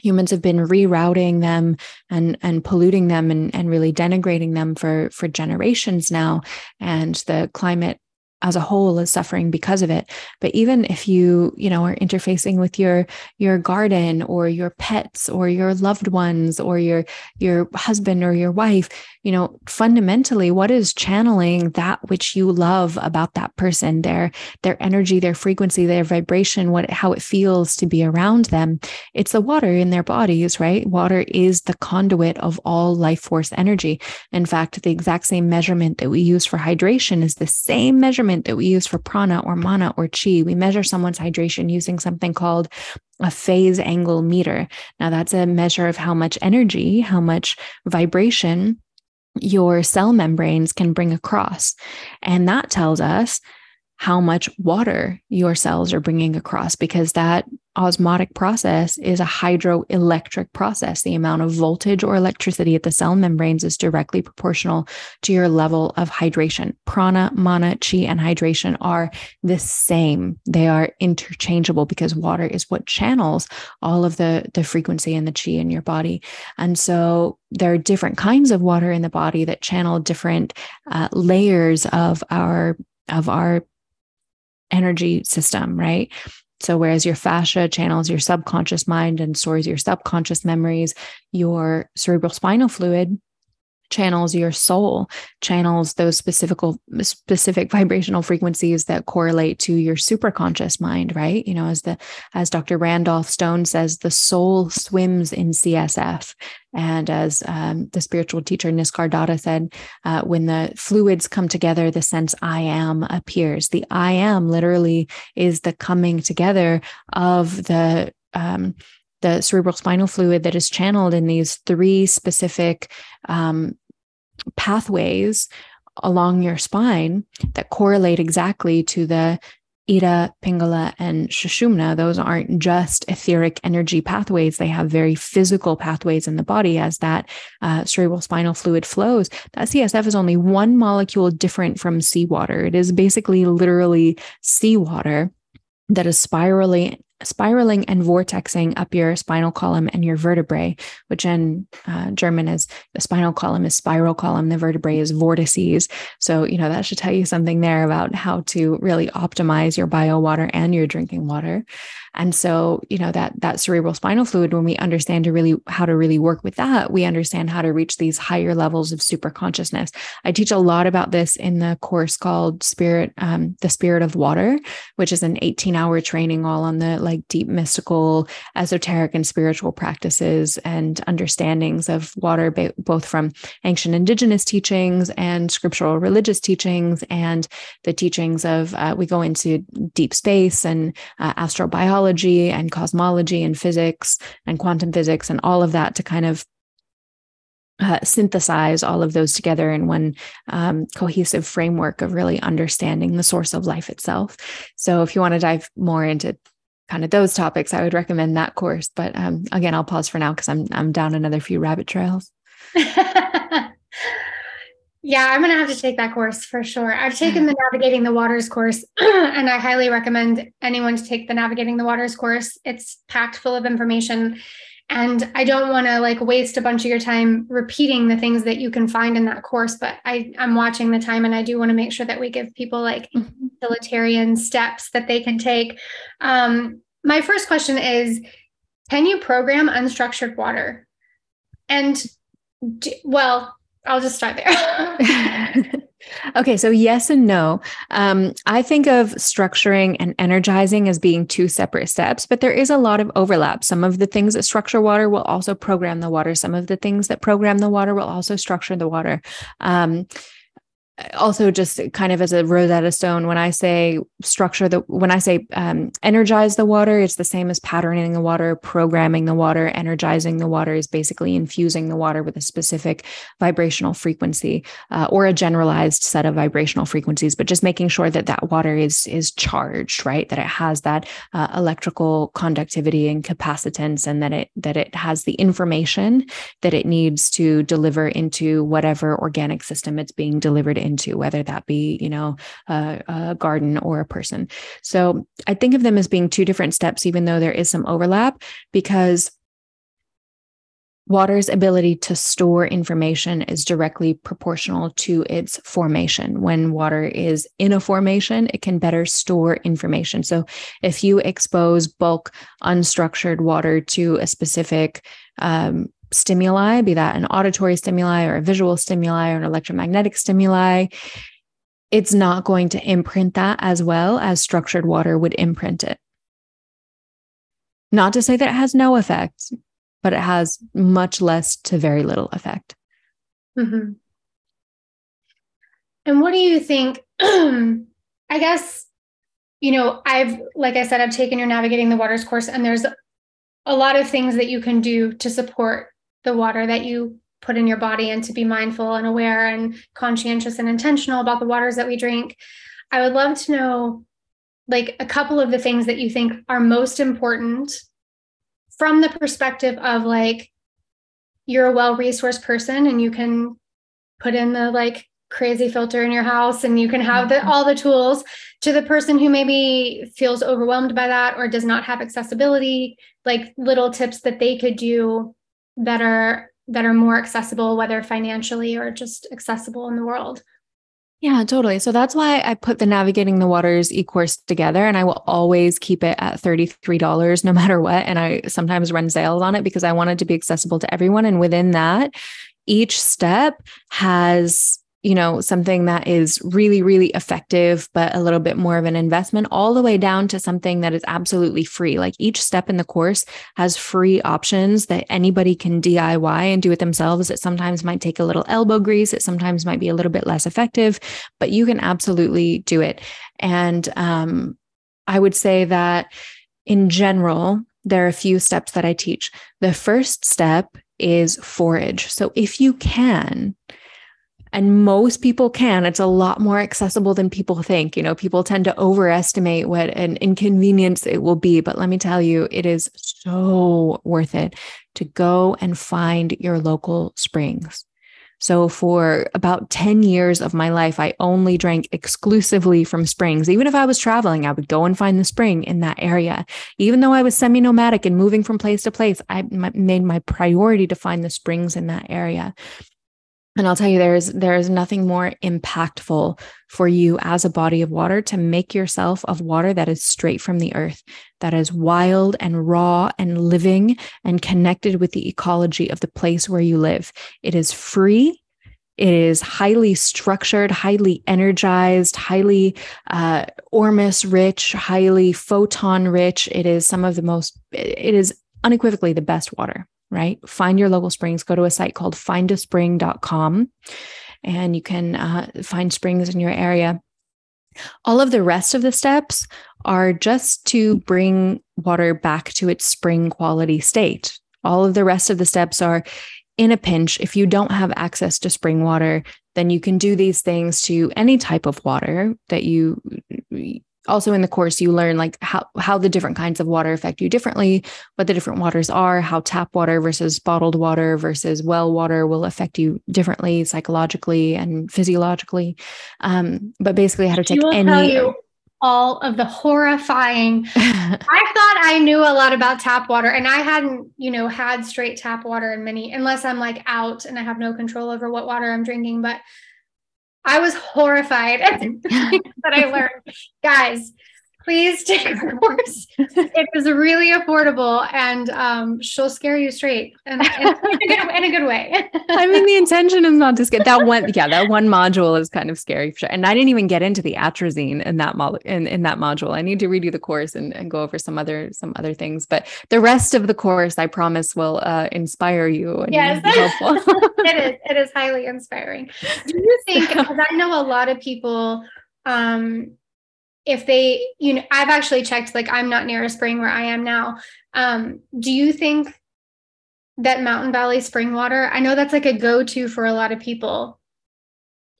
humans have been rerouting them and and polluting them and, and really denigrating them for for generations now and the climate as a whole is suffering because of it. But even if you you know are interfacing with your your garden or your pets or your loved ones or your your husband or your wife you know fundamentally what is channeling that which you love about that person their their energy their frequency their vibration what how it feels to be around them? It's the water in their bodies right? Water is the conduit of all life force energy. In fact the exact same measurement that we use for hydration is the same measurement measurement that we use for prana or mana or chi. We measure someone's hydration using something called a phase angle meter. Now, that's a measure of how much energy, how much vibration your cell membranes can bring across. And that tells us how much water your cells are bringing across because that osmotic process is a hydroelectric process. The amount of voltage or electricity at the cell membranes is directly proportional to your level of hydration. Prana, mana, chi, and hydration are the same. They are interchangeable because water is what channels all of the, the frequency and the chi in your body. And so there are different kinds of water in the body that channel different uh, layers of our of our energy system, right? So, whereas your fascia channels your subconscious mind and stores your subconscious memories, your cerebral spinal fluid channels your soul, channels those specific specific vibrational frequencies that correlate to your superconscious mind, right? You know, as the as Dr. Randolph Stone says, the soul swims in CSF. And as um, the spiritual teacher Nisargadatta said, uh, when the fluids come together, the sense I am appears. The I am literally is the coming together of the um, the cerebral spinal fluid that is channeled in these three specific um, pathways along your spine that correlate exactly to the Ida, Pingala, and Sushumna, those aren't just etheric energy pathways. They have very physical pathways in the body as that uh, cerebral spinal fluid flows. That CSF is only one molecule different from seawater. It is basically literally seawater that is spiraling spiraling and vortexing up your spinal column and your vertebrae, which in uh, German is the spinal column is spiral column, the vertebrae is vortices. So, you know, that should tell you something there about how to really optimize your bio water and your drinking water. And so, you know, that that cerebral spinal fluid, when we understand to really how to really work with that, we understand how to reach these higher levels of super consciousness. I teach a lot about this in the course called Spirit, um, the Spirit of Water, which is an 18 hour training all on the like deep mystical, esoteric, and spiritual practices and understandings of water, both from ancient indigenous teachings and scriptural religious teachings and the teachings of, uh, we go into deep space and uh, astrobiology and cosmology and physics and quantum physics and all of that to kind of uh, synthesize all of those together in one um, cohesive framework of really understanding the source of life itself. So, if you want to dive more into kind of those topics, I would recommend that course. But um, again, I'll pause for now because I'm I'm down another few rabbit trails. Yeah, I'm going to have to take that course for sure. I've taken the Navigating the Waters course, and I highly recommend anyone to take the Navigating the Waters course. It's packed full of information. And I don't want to like waste a bunch of your time repeating the things that you can find in that course, but I, I'm watching the time and I do want to make sure that we give people like mm-hmm. utilitarian steps that they can take. Um, my first question is Can you program unstructured water? And do, well, I'll just start there. okay, so yes and no. Um, I think of structuring and energizing as being two separate steps, but there is a lot of overlap. Some of the things that structure water will also program the water. Some of the things that program the water will also structure the water. Um, also just kind of as a rosetta stone when i say structure the when i say um, energize the water it's the same as patterning the water programming the water energizing the water is basically infusing the water with a specific vibrational frequency uh, or a generalized set of vibrational frequencies but just making sure that that water is is charged right? That it has that uh, electrical conductivity and capacitance and that it that it has the information that it needs to deliver into whatever organic system it's being delivered into, whether that be, you know, a, a garden or a person. So I think of them as being two different steps, even though there is some overlap, because water's ability to store information is directly proportional to its formation. When water is in a formation, it can better store information. So if you expose bulk unstructured water to a specific um, stimuli, be that an auditory stimuli or a visual stimuli or an electromagnetic stimuli, it's not going to imprint that as well as structured water would imprint it. Not to say that it has no effect, but it has much less to very little effect. Mm-hmm. And what do you think? I guess, you know, I've, like I said, I've taken your Navigating the Waters course, and there's a lot of things that you can do to support the water that you put in your body and to be mindful and aware and conscientious and intentional about the waters that we drink. I would love to know like a couple of the things that you think are most important from the perspective of like you're a well-resourced person and you can put in the like crazy filter in your house and you can have the, mm-hmm. all the tools to the person who maybe feels overwhelmed by that or does not have accessibility like little tips that they could do that are that are more accessible whether financially or just accessible in the world yeah, totally. So that's why I put the Navigating the Waters e course together, and I will always keep it at $33 no matter what. And I sometimes run sales on it because I want it to be accessible to everyone. And within that, each step has you know, something that is really, really effective, but a little bit more of an investment, all the way down to something that is absolutely free. Like each step in the course has free options that anybody can DIY and do it themselves. It sometimes might take a little elbow grease, it sometimes might be a little bit less effective, but you can absolutely do it. And um, I would say that in general, there are a few steps that I teach. The first step is forage. So if you can, and most people can. It's a lot more accessible than people think. You know people tend to overestimate what an inconvenience it will be. But let me tell you it is so worth it to go and find your local springs. So for about 10 years of my life i only drank exclusively from springs. Even if i was traveling i would go and find the spring in that area. Even though i was semi nomadic and moving from place to place i made my priority to find the springs in that area and I'll tell you, there's there is nothing more impactful for you as a body of water to make yourself of water that is straight from the earth, that is wild and raw and living and connected with the ecology of the place where you live. It is free. It is highly structured, highly energized, highly uh, ormus rich, highly photon rich. It is some of the most. It is unequivocally the best water right? Find your local springs. Go to a site called findaspring.com and you can uh, find springs in your area. All of the rest of the steps are just to bring water back to its spring quality state. All of the rest of the steps are in a pinch. If you don't have access to spring water, then you can do these things to any type of water that you also in the course you learn like how how the different kinds of water affect you differently what the different waters are how tap water versus bottled water versus well water will affect you differently psychologically and physiologically. Um, but basically how to take any all of the horrifying i thought i knew a lot about tap water and i hadn't you know had straight tap water in many unless i'm like out and i have no control over what water i'm drinking but I was horrified that I learned. Guys, please take her course. it is really affordable and um, she'll scare you straight and, in, a good, in, a good, way. I mean, the intention is not to scare that one. Yeah, that one module is kind of scary for sure. And I didn't even get into the atrazine in that mo- in, in that module. I need to redo the course and, and go over some other some other things. But the rest of the course, I promise, will uh, inspire you. yes, it is. It is highly inspiring. Do you think? Because I know a lot of people um if they you know i've actually checked like i'm not near a spring where i am now. Um do you think that mountain valley spring water i know that's like a go-to for a lot of people.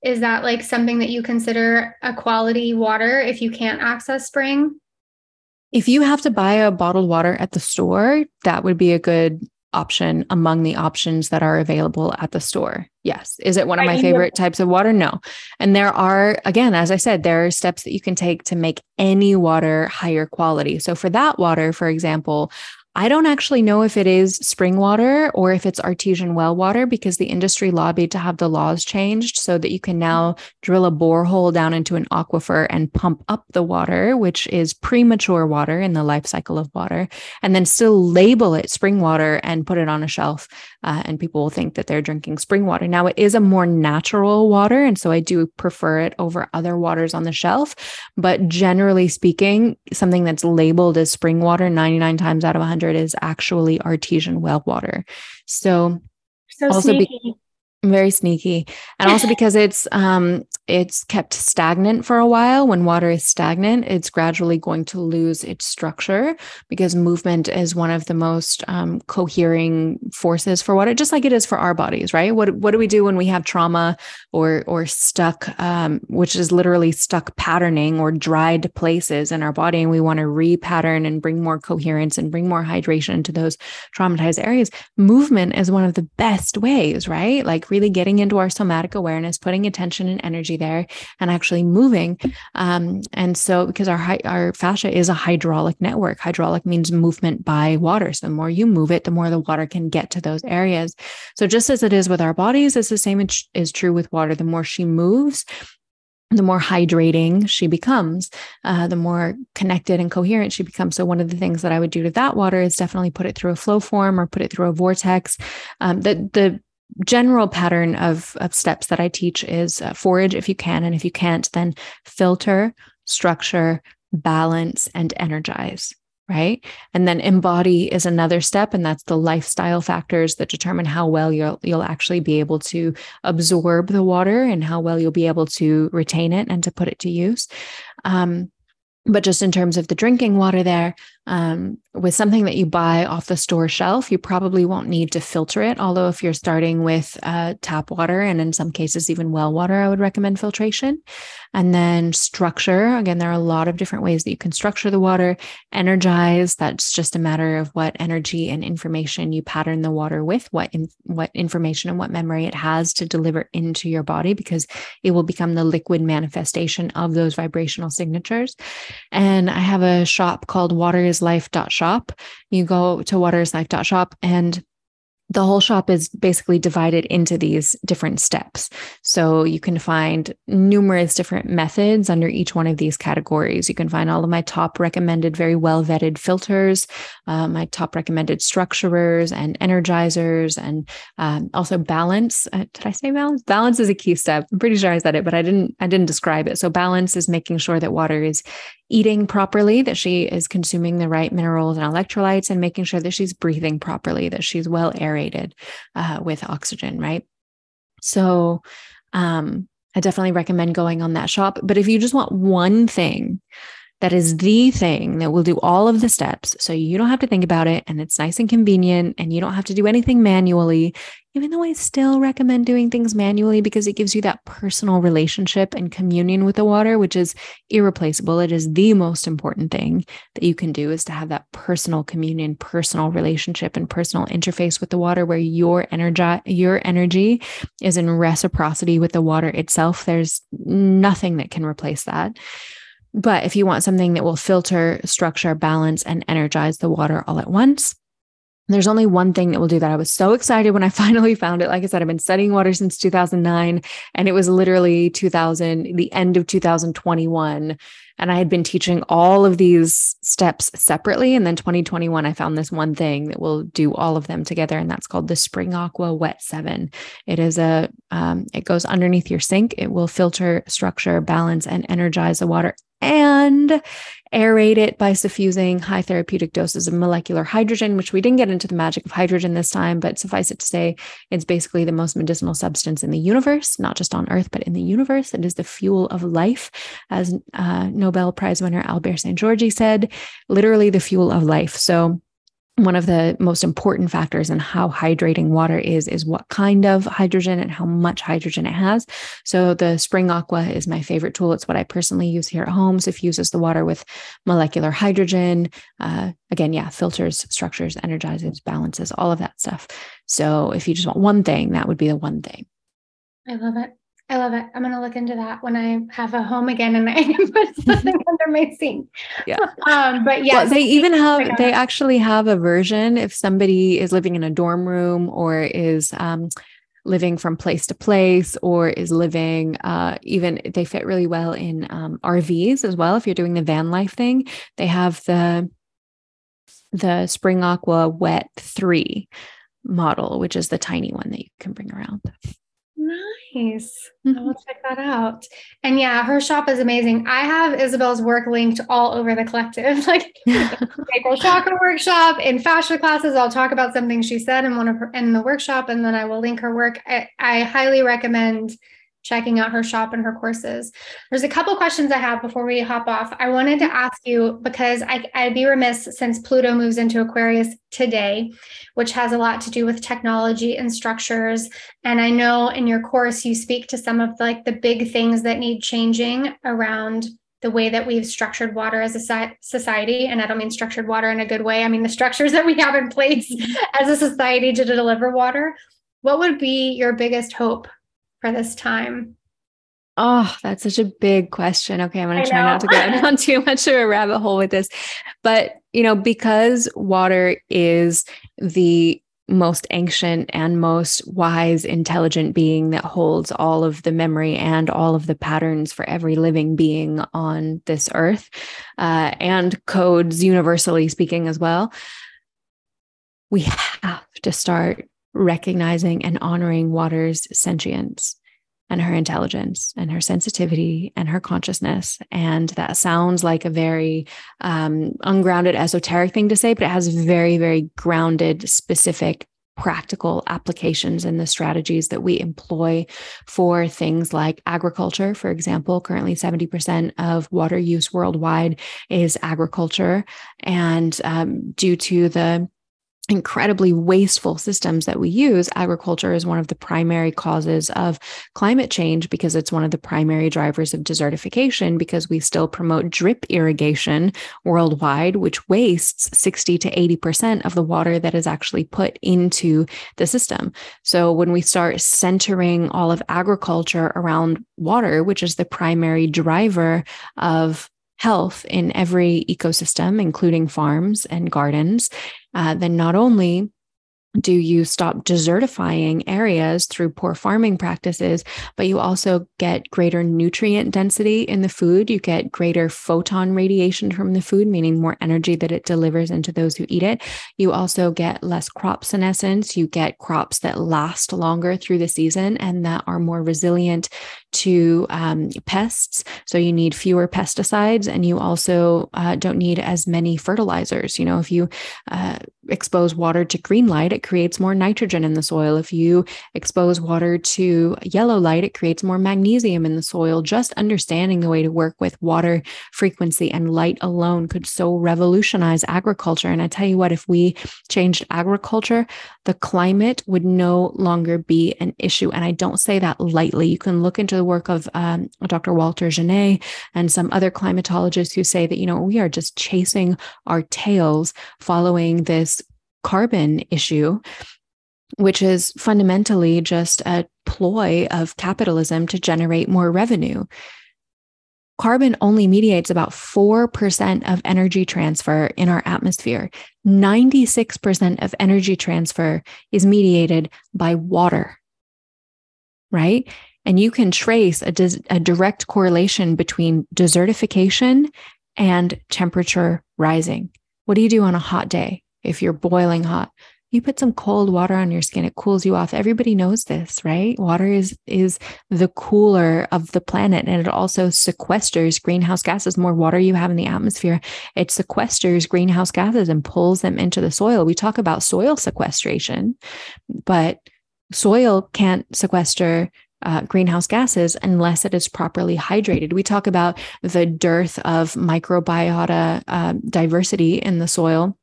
Is that like something that you consider a quality water if you can't access spring? If you have to buy a bottled water at the store that would be a good option among the options that are available at the store. Yes. Is it one of my favorite types of water? No. And there are, again, as I said, there are steps that you can take to make any water higher quality. So for that water, for example, I don't actually know if it is spring water or if it's artesian well water because the industry lobbied to have the laws changed so that you can now drill a borehole down into an aquifer and pump up the water, which is premature water in the life cycle of water, and then still label it spring water and put it on a shelf. Uh, and people will think that they're drinking spring water. Now, it is a more natural water. And so I do prefer it over other waters on the shelf. But generally speaking, something that's labeled as spring water 99 times out of 100 is actually artesian well water. So, so also sneaky. Be- very sneaky. And also because it's um it's kept stagnant for a while when water is stagnant it's gradually going to lose its structure because movement is one of the most um, cohering forces for water just like it is for our bodies right? What what do we do when we have trauma or or stuck um, which is literally stuck patterning or dried places in our body and we want to repattern and bring more coherence and bring more hydration to those traumatized areas? Movement is one of the best ways right? Like really getting into our somatic awareness, putting attention and energy there, and actually moving. Um, and so, because our our fascia is a hydraulic network, hydraulic means movement by water. So the more you move it, the more the water can get to those areas. So just as it is with our bodies, it's the same is true with water. The more she moves, the more hydrating she becomes, uh, the more connected and coherent she becomes. So, one of the things that I would do to that water is definitely put it through a flow form or put it through a vortex. Um, the the general pattern of, of steps that I teach is uh, forage if you can. And if you can't, then filter, structure, balance, and energize. Right. And then embody is another step. And that's the lifestyle factors that determine how well you'll you'll actually be able to absorb the water and how well you'll be able to retain it and to put it to use. Um, but just in terms of the drinking water there um, with something that you buy off the store shelf you probably won't need to filter it. Although if you're starting with uh, tap water and in some cases even well water i would recommend filtration. And then structure. Again there are a lot of different ways that you can structure the water. Energize. That's just a matter of what energy and information you pattern the water with what in, what information and what memory it has to deliver into your body because it will become the liquid manifestation of those vibrational signatures. And I have a shop called waterislife.shop. You go to waterislife.shop and the whole shop is basically divided into these different steps. So you can find numerous different methods under each one of these categories. You can find all of my top recommended, very well vetted filters, uh, my top recommended structurers and energizers, and um, also balance. Uh, did I say balance? Balance is a key step. I'm pretty sure I said it, but I didn't. I didn't describe it. So balance is making sure that water is eating properly, that she is consuming the right minerals and electrolytes, and making sure that she's breathing properly, that she's well aerated uh, with oxygen, right? So, um, I definitely recommend going on that shop. But if you just want one thing, that is the thing that will do all of the steps. So you don't have to think about it and it's nice and convenient and you don't have to do anything manually, even though I still recommend doing things manually because it gives you that personal relationship and communion with the water, which is irreplaceable. It is the most important thing that you can do is to have that personal communion, personal relationship and personal interface with the water where your energy your energy is in reciprocity with the water itself. There's nothing that can replace that. But if you want something that will filter, structure, balance, and energize the water all at once, there's only one thing that will do that. I was so excited when I finally found it. Like I said, I've been studying water since 2009, and it was literally 2000, the end of 2021. And I had been teaching all of these steps separately. And then 2021, I found this one thing that will do all of them together. And that's called the Spring Aqua Wet Seven. It is a, um, it goes underneath your sink. It will filter, structure, balance, and energize the water and aerate it by suffusing high therapeutic doses of molecular hydrogen, which we didn't get into the magic of hydrogen this time, but suffice it to say, it's basically the most medicinal substance in the universe, not just on Earth, but in the universe. It is the fuel of life, as uh, Nobel Prize winner Albert Szent-Györgyi said, literally the fuel of life. So one of the most important factors in how hydrating water is is what kind of hydrogen and how much hydrogen it has. So the spring aqua is my favorite tool. It's what i personally use here at home. Suffuses the water with molecular hydrogen. Uh, again yeah filters structures energizes balances all of that stuff. So if you just want one thing that would be the one thing. I love it I love it. I'm going to look into that when I have a home again and I can put something under my sink. Yeah. Um, but yeah, well, they even have, they actually have a version if somebody is living in a dorm room or is, um, living from place to place or is living uh, even they fit really well in um, rvs as well if you're doing the van life thing they have the the spring aqua wet 3 model which is the tiny one that you can bring around Nice. Mm-hmm. I will check that out. And yeah, her shop is amazing. I have Isabel's work linked all over the collective, like sacral chakra workshop in fascia classes. I'll talk about something she said in one of her in the workshop, and then I will link her work. I, I highly recommend checking out her shop and her courses. There's a couple questions I have before we hop off. I wanted to ask you because I, would be remiss since Pluto moves into Aquarius today, which has a lot to do with technology and structures. And I know in your course you speak to some of like the big things that need changing around the way that we've structured water as a society. And I don't mean structured water in a good way. I mean the structures that we have in place mm-hmm. as a society to deliver water. What would be your biggest hope for this time? Oh, that's such a big question. Okay, I'm going to try not to go down too much of a rabbit hole with this. But, you know, because water is the most ancient and most wise, intelligent being that holds all of the memory and all of the patterns for every living being on this earth, uh, and codes universally speaking as well, we have to start recognizing and honoring water's sentience and her intelligence and her sensitivity and her consciousness. And that sounds like a very um, ungrounded, esoteric thing to say, but it has very, very grounded, specific practical applications in the strategies that we employ for things like agriculture. For example, currently 70% of water use worldwide is agriculture. And um, due to the incredibly wasteful systems that we use, agriculture is one of the primary causes of climate change because it's one of the primary drivers of desertification because we still promote drip irrigation worldwide, which wastes 60 to 80% of the water that is actually put into the system. So when we start centering all of agriculture around water, which is the primary driver of health in every ecosystem, including farms and gardens, uh, then not only do you stop desertifying areas through poor farming practices, but you also get greater nutrient density in the food. You get greater photon radiation from the food, meaning more energy that it delivers into those who eat it. You also get less crop senescence. You get crops that last longer through the season and that are more resilient to um, pests. So you need fewer pesticides and you also uh, don't need as many fertilizers. You know, if you uh, expose water to green light, it creates more nitrogen in the soil. If you expose water to yellow light, it creates more magnesium in the soil. Just understanding the way to work with water frequency and light alone could so revolutionize agriculture. And I tell you what, if we changed agriculture, the climate would no longer be an issue. And I don't say that lightly. You can look into the work of um, Dr. Walter Jehne and some other climatologists who say that, you know, we are just chasing our tails following this carbon issue which is fundamentally just a ploy of capitalism to generate more revenue. Carbon only mediates about 4% of energy transfer in our atmosphere. 96% of energy transfer is mediated by water, right? And you can trace a, dis- a direct correlation between desertification and temperature rising. What do you do on a hot day if you're boiling hot? you put some cold water on your skin. It cools you off. Everybody knows this right? Water is is the cooler of the planet and it also sequesters greenhouse gases. More water you have in the atmosphere it sequesters greenhouse gases and pulls them into the soil. We talk about soil sequestration but soil can't sequester uh, greenhouse gases unless it is properly hydrated. We talk about the dearth of microbiota uh, diversity in the soil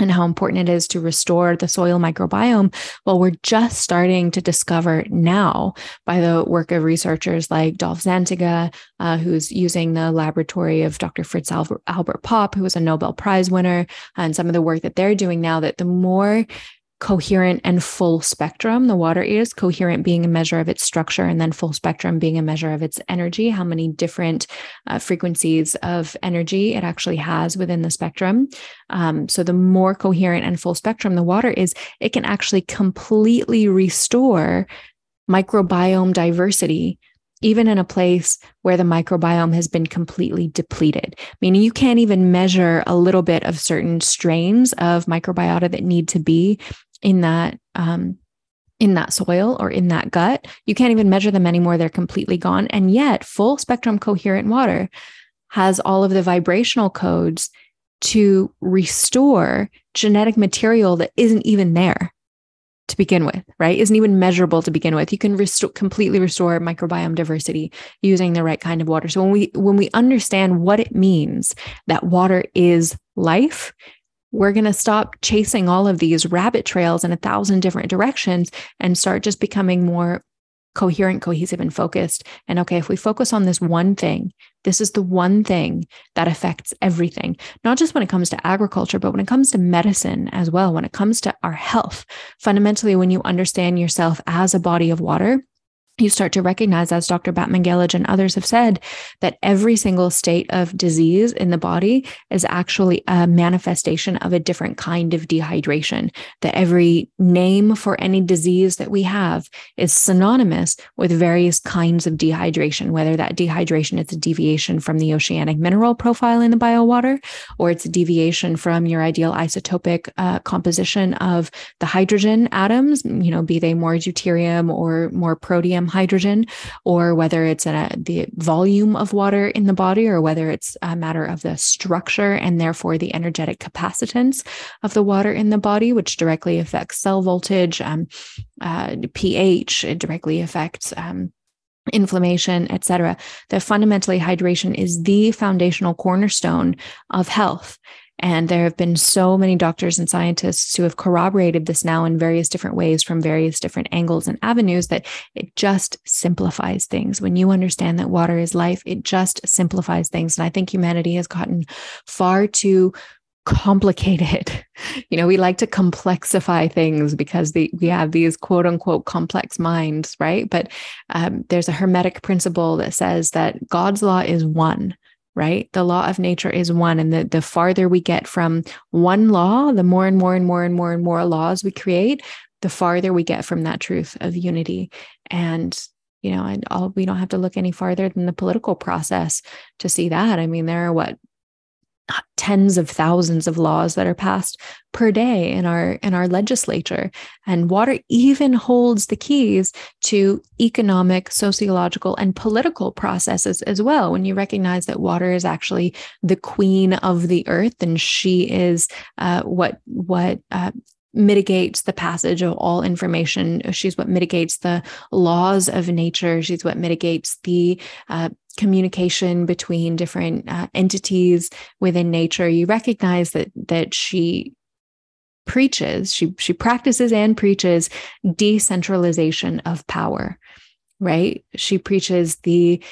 and how important it is to restore the soil microbiome. Well, we're just starting to discover now by the work of researchers like Dolph Zantiga, uh, who's using the laboratory of Dr. Fritz Albert, Albert Popp, who was a Nobel Prize winner, and some of the work that they're doing now, that the more coherent and full spectrum. The water is coherent being a measure of its structure and then full spectrum being a measure of its energy how many different uh, frequencies of energy it actually has within the spectrum. Um, so the more coherent and full spectrum the water is it can actually completely restore microbiome diversity even in a place where the microbiome has been completely depleted, meaning you can't even measure a little bit of certain strains of microbiota that need to be in that um, in that soil or in that gut. You can't even measure them anymore. They're completely gone. And yet, full spectrum coherent water has all of the vibrational codes to restore genetic material that isn't even there to begin with, right? Isn't even measurable to begin with. You can restore, completely restore microbiome diversity using the right kind of water. So when we when we understand what it means that water is life, we're going to stop chasing all of these rabbit trails in a thousand different directions and start just becoming more coherent, cohesive, and focused. And okay, if we focus on this one thing, this is the one thing that affects everything, not just when it comes to agriculture, but when it comes to medicine as well, when it comes to our health. Fundamentally, when you understand yourself as a body of water, you start to recognize, as Dr. Batmanghelidj and others have said, that every single state of disease in the body is actually a manifestation of a different kind of dehydration. That every name for any disease that we have is synonymous with various kinds of dehydration, whether that dehydration is a deviation from the oceanic mineral profile in the biowater, or it's a deviation from your ideal isotopic uh, composition of the hydrogen atoms, you know, be they more deuterium or more protium hydrogen, or whether it's a, the volume of water in the body, or whether it's a matter of the structure and therefore the energetic capacitance of the water in the body, which directly affects cell voltage, um, uh, pH, it directly affects. Um, inflammation, etc. That fundamentally hydration is the foundational cornerstone of health. And there have been so many doctors and scientists who have corroborated this now in various different ways from various different angles and avenues that it just simplifies things. When you understand that water is life, it just simplifies things. And I think humanity has gotten far too complicated. You know, we like to complexify things because the, we have these quote unquote complex minds, right? But um, there's a hermetic principle that says that God's law is one right? The law of nature is one. And the, the farther we get from one law, the more and more and more and more and more laws we create, the farther we get from that truth of unity. And, you know, and all we don't have to look any farther than the political process to see that. I mean, there are what tens of thousands of laws that are passed per day in our in our legislature. And water even holds the keys to economic sociological and political processes as well. When you recognize that water is actually the queen of the earth and she is uh, what what uh, mitigates the passage of all information. She's what mitigates the laws of nature. She's what mitigates the uh, communication between different uh, entities within nature. You recognize that that she preaches, she she practices and preaches decentralization of power. Right? She preaches the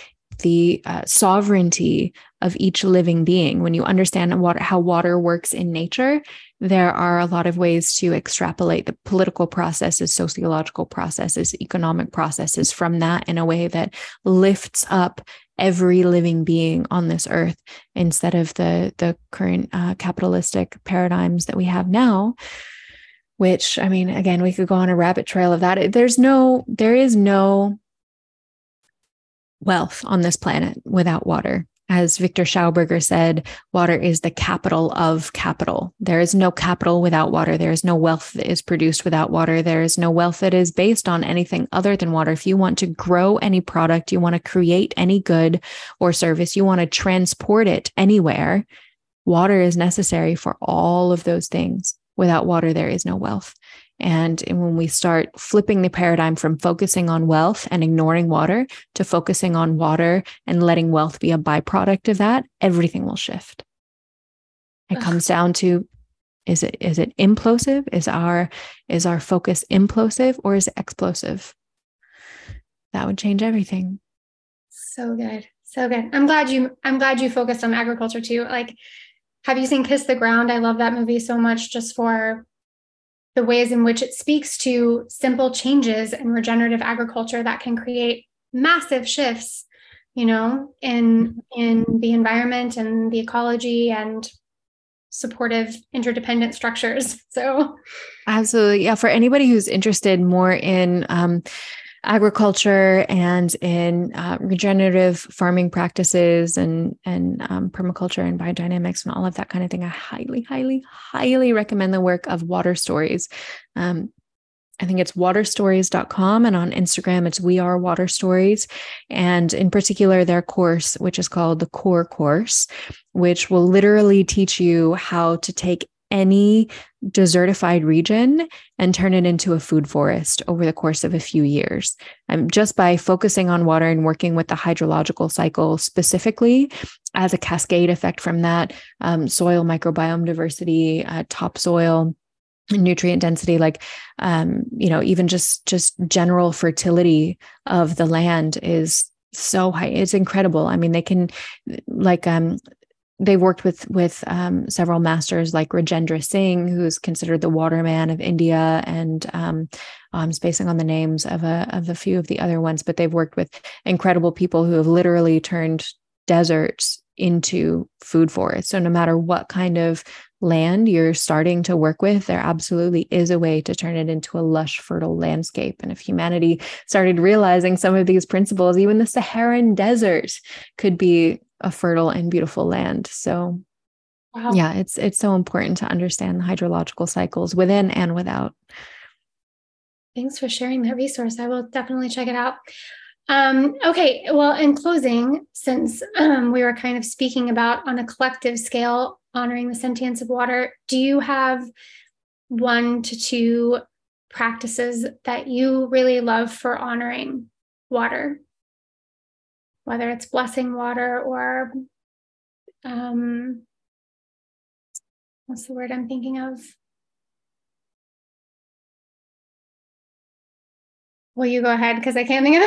the uh, sovereignty of each living being. When you understand water, how water works in nature, there are a lot of ways to extrapolate the political processes, sociological processes, economic processes from that in a way that lifts up every living being on this earth instead of the the current uh, capitalistic paradigms that we have now which i mean again we could go on a rabbit trail of that. There's no there is no wealth on this planet without water as Viktor Schauberger said, water is the capital of capital. There is no capital without water. There is no wealth that is produced without water. There is no wealth that is based on anything other than water. If you want to grow any product, you want to create any good or service, you want to transport it anywhere, water is necessary for all of those things. Without water, there is no wealth. And when we start flipping the paradigm from focusing on wealth and ignoring water to focusing on water and letting wealth be a byproduct of that, everything will shift. It Ugh. comes down to is it is it implosive? Is our is our focus implosive or is it explosive? That would change everything. So good. So good. I'm glad you I'm glad you focused on agriculture too. Like have you seen Kiss the Ground? I love that movie so much just for the ways in which it speaks to simple changes in regenerative agriculture that can create massive shifts you know in in the environment and the ecology and supportive interdependent structures. So absolutely. Yeah for anybody who's interested more in um, agriculture and in uh, regenerative farming practices and and um, permaculture and biodynamics and all of that kind of thing. I highly, highly, highly recommend the work of Water Stories. Um, I think it's waterstories.com and on Instagram it's we are water stories and in particular their course which is called the core course which will literally teach you how to take any desertified region and turn it into a food forest over the course of a few years. Um, just by focusing on water and working with the hydrological cycle specifically as a cascade effect from that, um, soil microbiome diversity, uh, topsoil nutrient density like um you know even just just general fertility of the land is so high it's incredible i mean they can like um they've worked with with um, several masters like Rajendra Singh, who's considered the waterman of India, and um, I'm spacing on the names of a of a few of the other ones, but they've worked with incredible people who have literally turned deserts into food forests. So no matter what kind of land you're starting to work with, there absolutely is a way to turn it into a lush, fertile landscape. And if humanity started realizing some of these principles, even the Saharan desert could be a fertile and beautiful land. So wow. yeah, it's it's so important to understand the hydrological cycles within and without. Thanks for sharing that resource. I will definitely check it out. Um, okay, well, in closing, since um, we were kind of speaking about on a collective scale honoring the sentience of water, do you have one to two practices that you really love for honoring water? Whether it's blessing water or um, what's the word I'm thinking of? Will you go ahead? Because I can't think of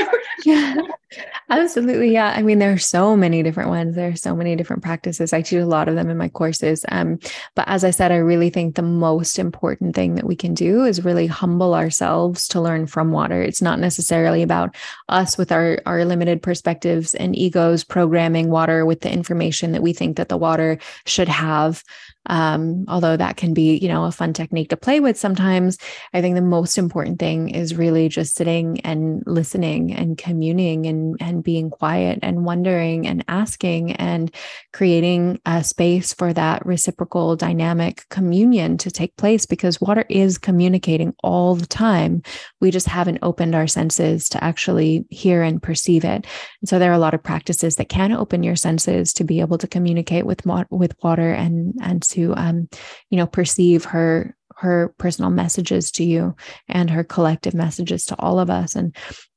the word. absolutely. Yeah. I mean, there are so many different ones. There are so many different practices. I teach a lot of them in my courses. Um, but as I said, I really think the most important thing that we can do is really humble ourselves to learn from water. It's not necessarily about us with our, our limited perspectives and egos programming water with the information that we think that the water should have um, although that can be you know a fun technique to play with sometimes i think the most important thing is really just sitting and listening and communing and and being quiet and wondering and asking and creating a space for that reciprocal dynamic communion to take place because water is communicating all the time. We just haven't opened our senses to actually hear and perceive it. And so there are a lot of practices that can open your senses to be able to communicate with with water and and to um, you know perceive her her personal messages to you and her collective messages to all of us. And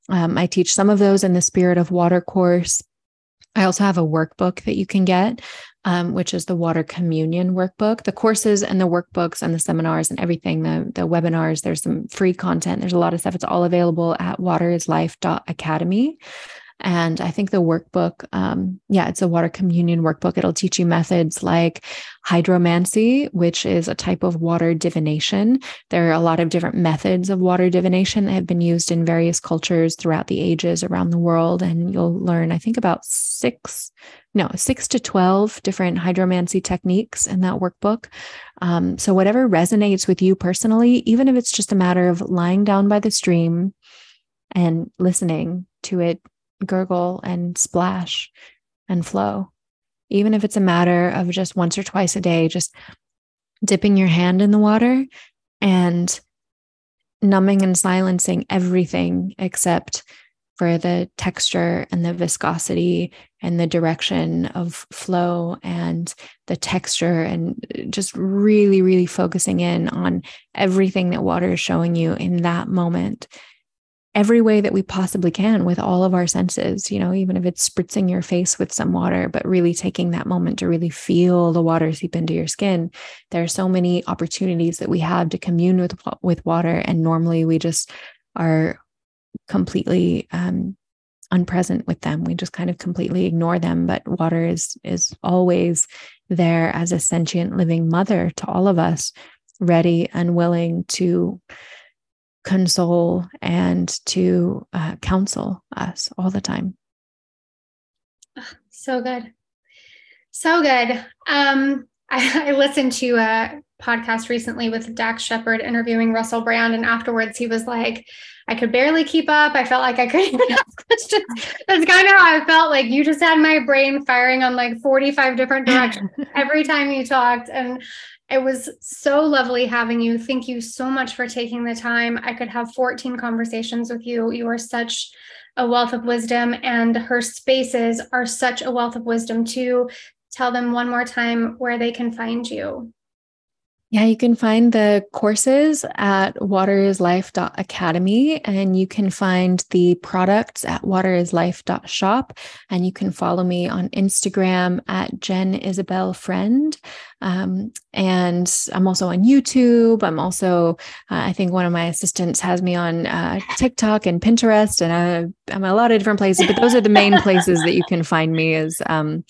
um, i teach some of those in the spirit of water course. I also have a workbook that you can get um, which is the water communion workbook. The courses and the workbooks and the seminars and everything the, the webinars there's some free content. There's a lot of stuff. It's all available at waterislife.academy and I think the workbook, um, yeah, it's a water communion workbook. It'll teach you methods like hydromancy, which is a type of water divination. There are a lot of different methods of water divination that have been used in various cultures throughout the ages around the world. And you'll learn, I think, about six, no, six to 12 different hydromancy techniques in that workbook. Um, so, whatever resonates with you personally, even if it's just a matter of lying down by the stream and listening to it gurgle and splash and flow. Even if it's a matter of just once or twice a day, just dipping your hand in the water and numbing and silencing everything except for the texture and the viscosity and the direction of flow and the texture and just really really focusing in on everything that water is showing you in that moment every way that we possibly can with all of our senses, you know, even if it's spritzing your face with some water, but really taking that moment to really feel the water seep into your skin. There are so many opportunities that we have to commune with with water and normally we just are completely um, unpresent with them. We just kind of completely ignore them, but water is is always there as a sentient living mother to all of us, ready and willing to console and to uh, counsel us all the time. So good. So good. Um, I, I listened to a podcast recently with Dax Shepard interviewing Russell Brand, and afterwards he was like, I could barely keep up. I felt like I couldn't even ask questions. That's kind of how I felt like you just had my brain firing on like 45 different directions every time you talked. And it was so lovely having you. Thank you so much for taking the time. I could have 14 conversations with you. You are such a wealth of wisdom, and her spaces are such a wealth of wisdom too. Tell them one more time where they can find you. Yeah, you can find the courses at waterislife.academy and you can find the products at waterislife.shop. And you can follow me on Instagram at Jen Isabel Friend. Um, and I'm also on YouTube. I'm also, uh, I think one of my assistants has me on uh, TikTok and Pinterest, and uh, I'm a lot of different places, but those are the main places that you can find me is um,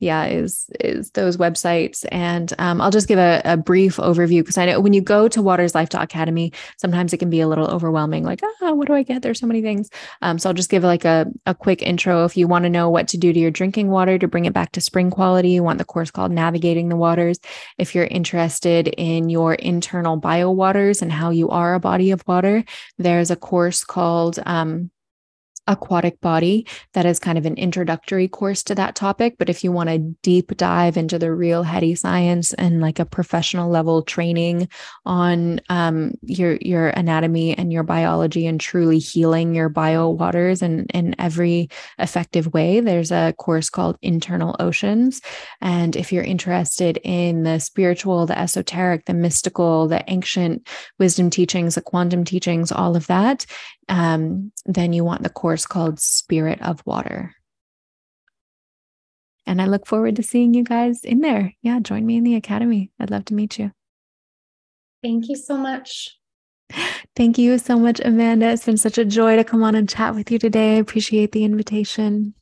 yeah, is is those websites. And um, I'll just give a, a brief overview because I know when you go to waterslife.academy, sometimes it can be a little overwhelming, like, ah, what do I get? There's so many things. Um, so I'll just give like a, a quick intro. If you want to know what to do to your drinking water to bring it back to spring quality, you want the course called Navigating the Waters. If you're interested in your internal bio waters and how you are a body of water, there's a course called um, aquatic body that is kind of an introductory course to that topic but if you want to deep dive into the real heady science and like a professional level training on um, your your anatomy and your biology and truly healing your bio waters and in every effective way there's a course called internal oceans. And if you're interested in the spiritual the esoteric the mystical the ancient wisdom teachings the quantum teachings all of that um, then you want the course called Spirit of Water. And I look forward to seeing you guys in there. Yeah, join me in the academy. I'd love to meet you. Thank you so much. Thank you so much, Amanda. It's been such a joy to come on and chat with you today. I appreciate the invitation.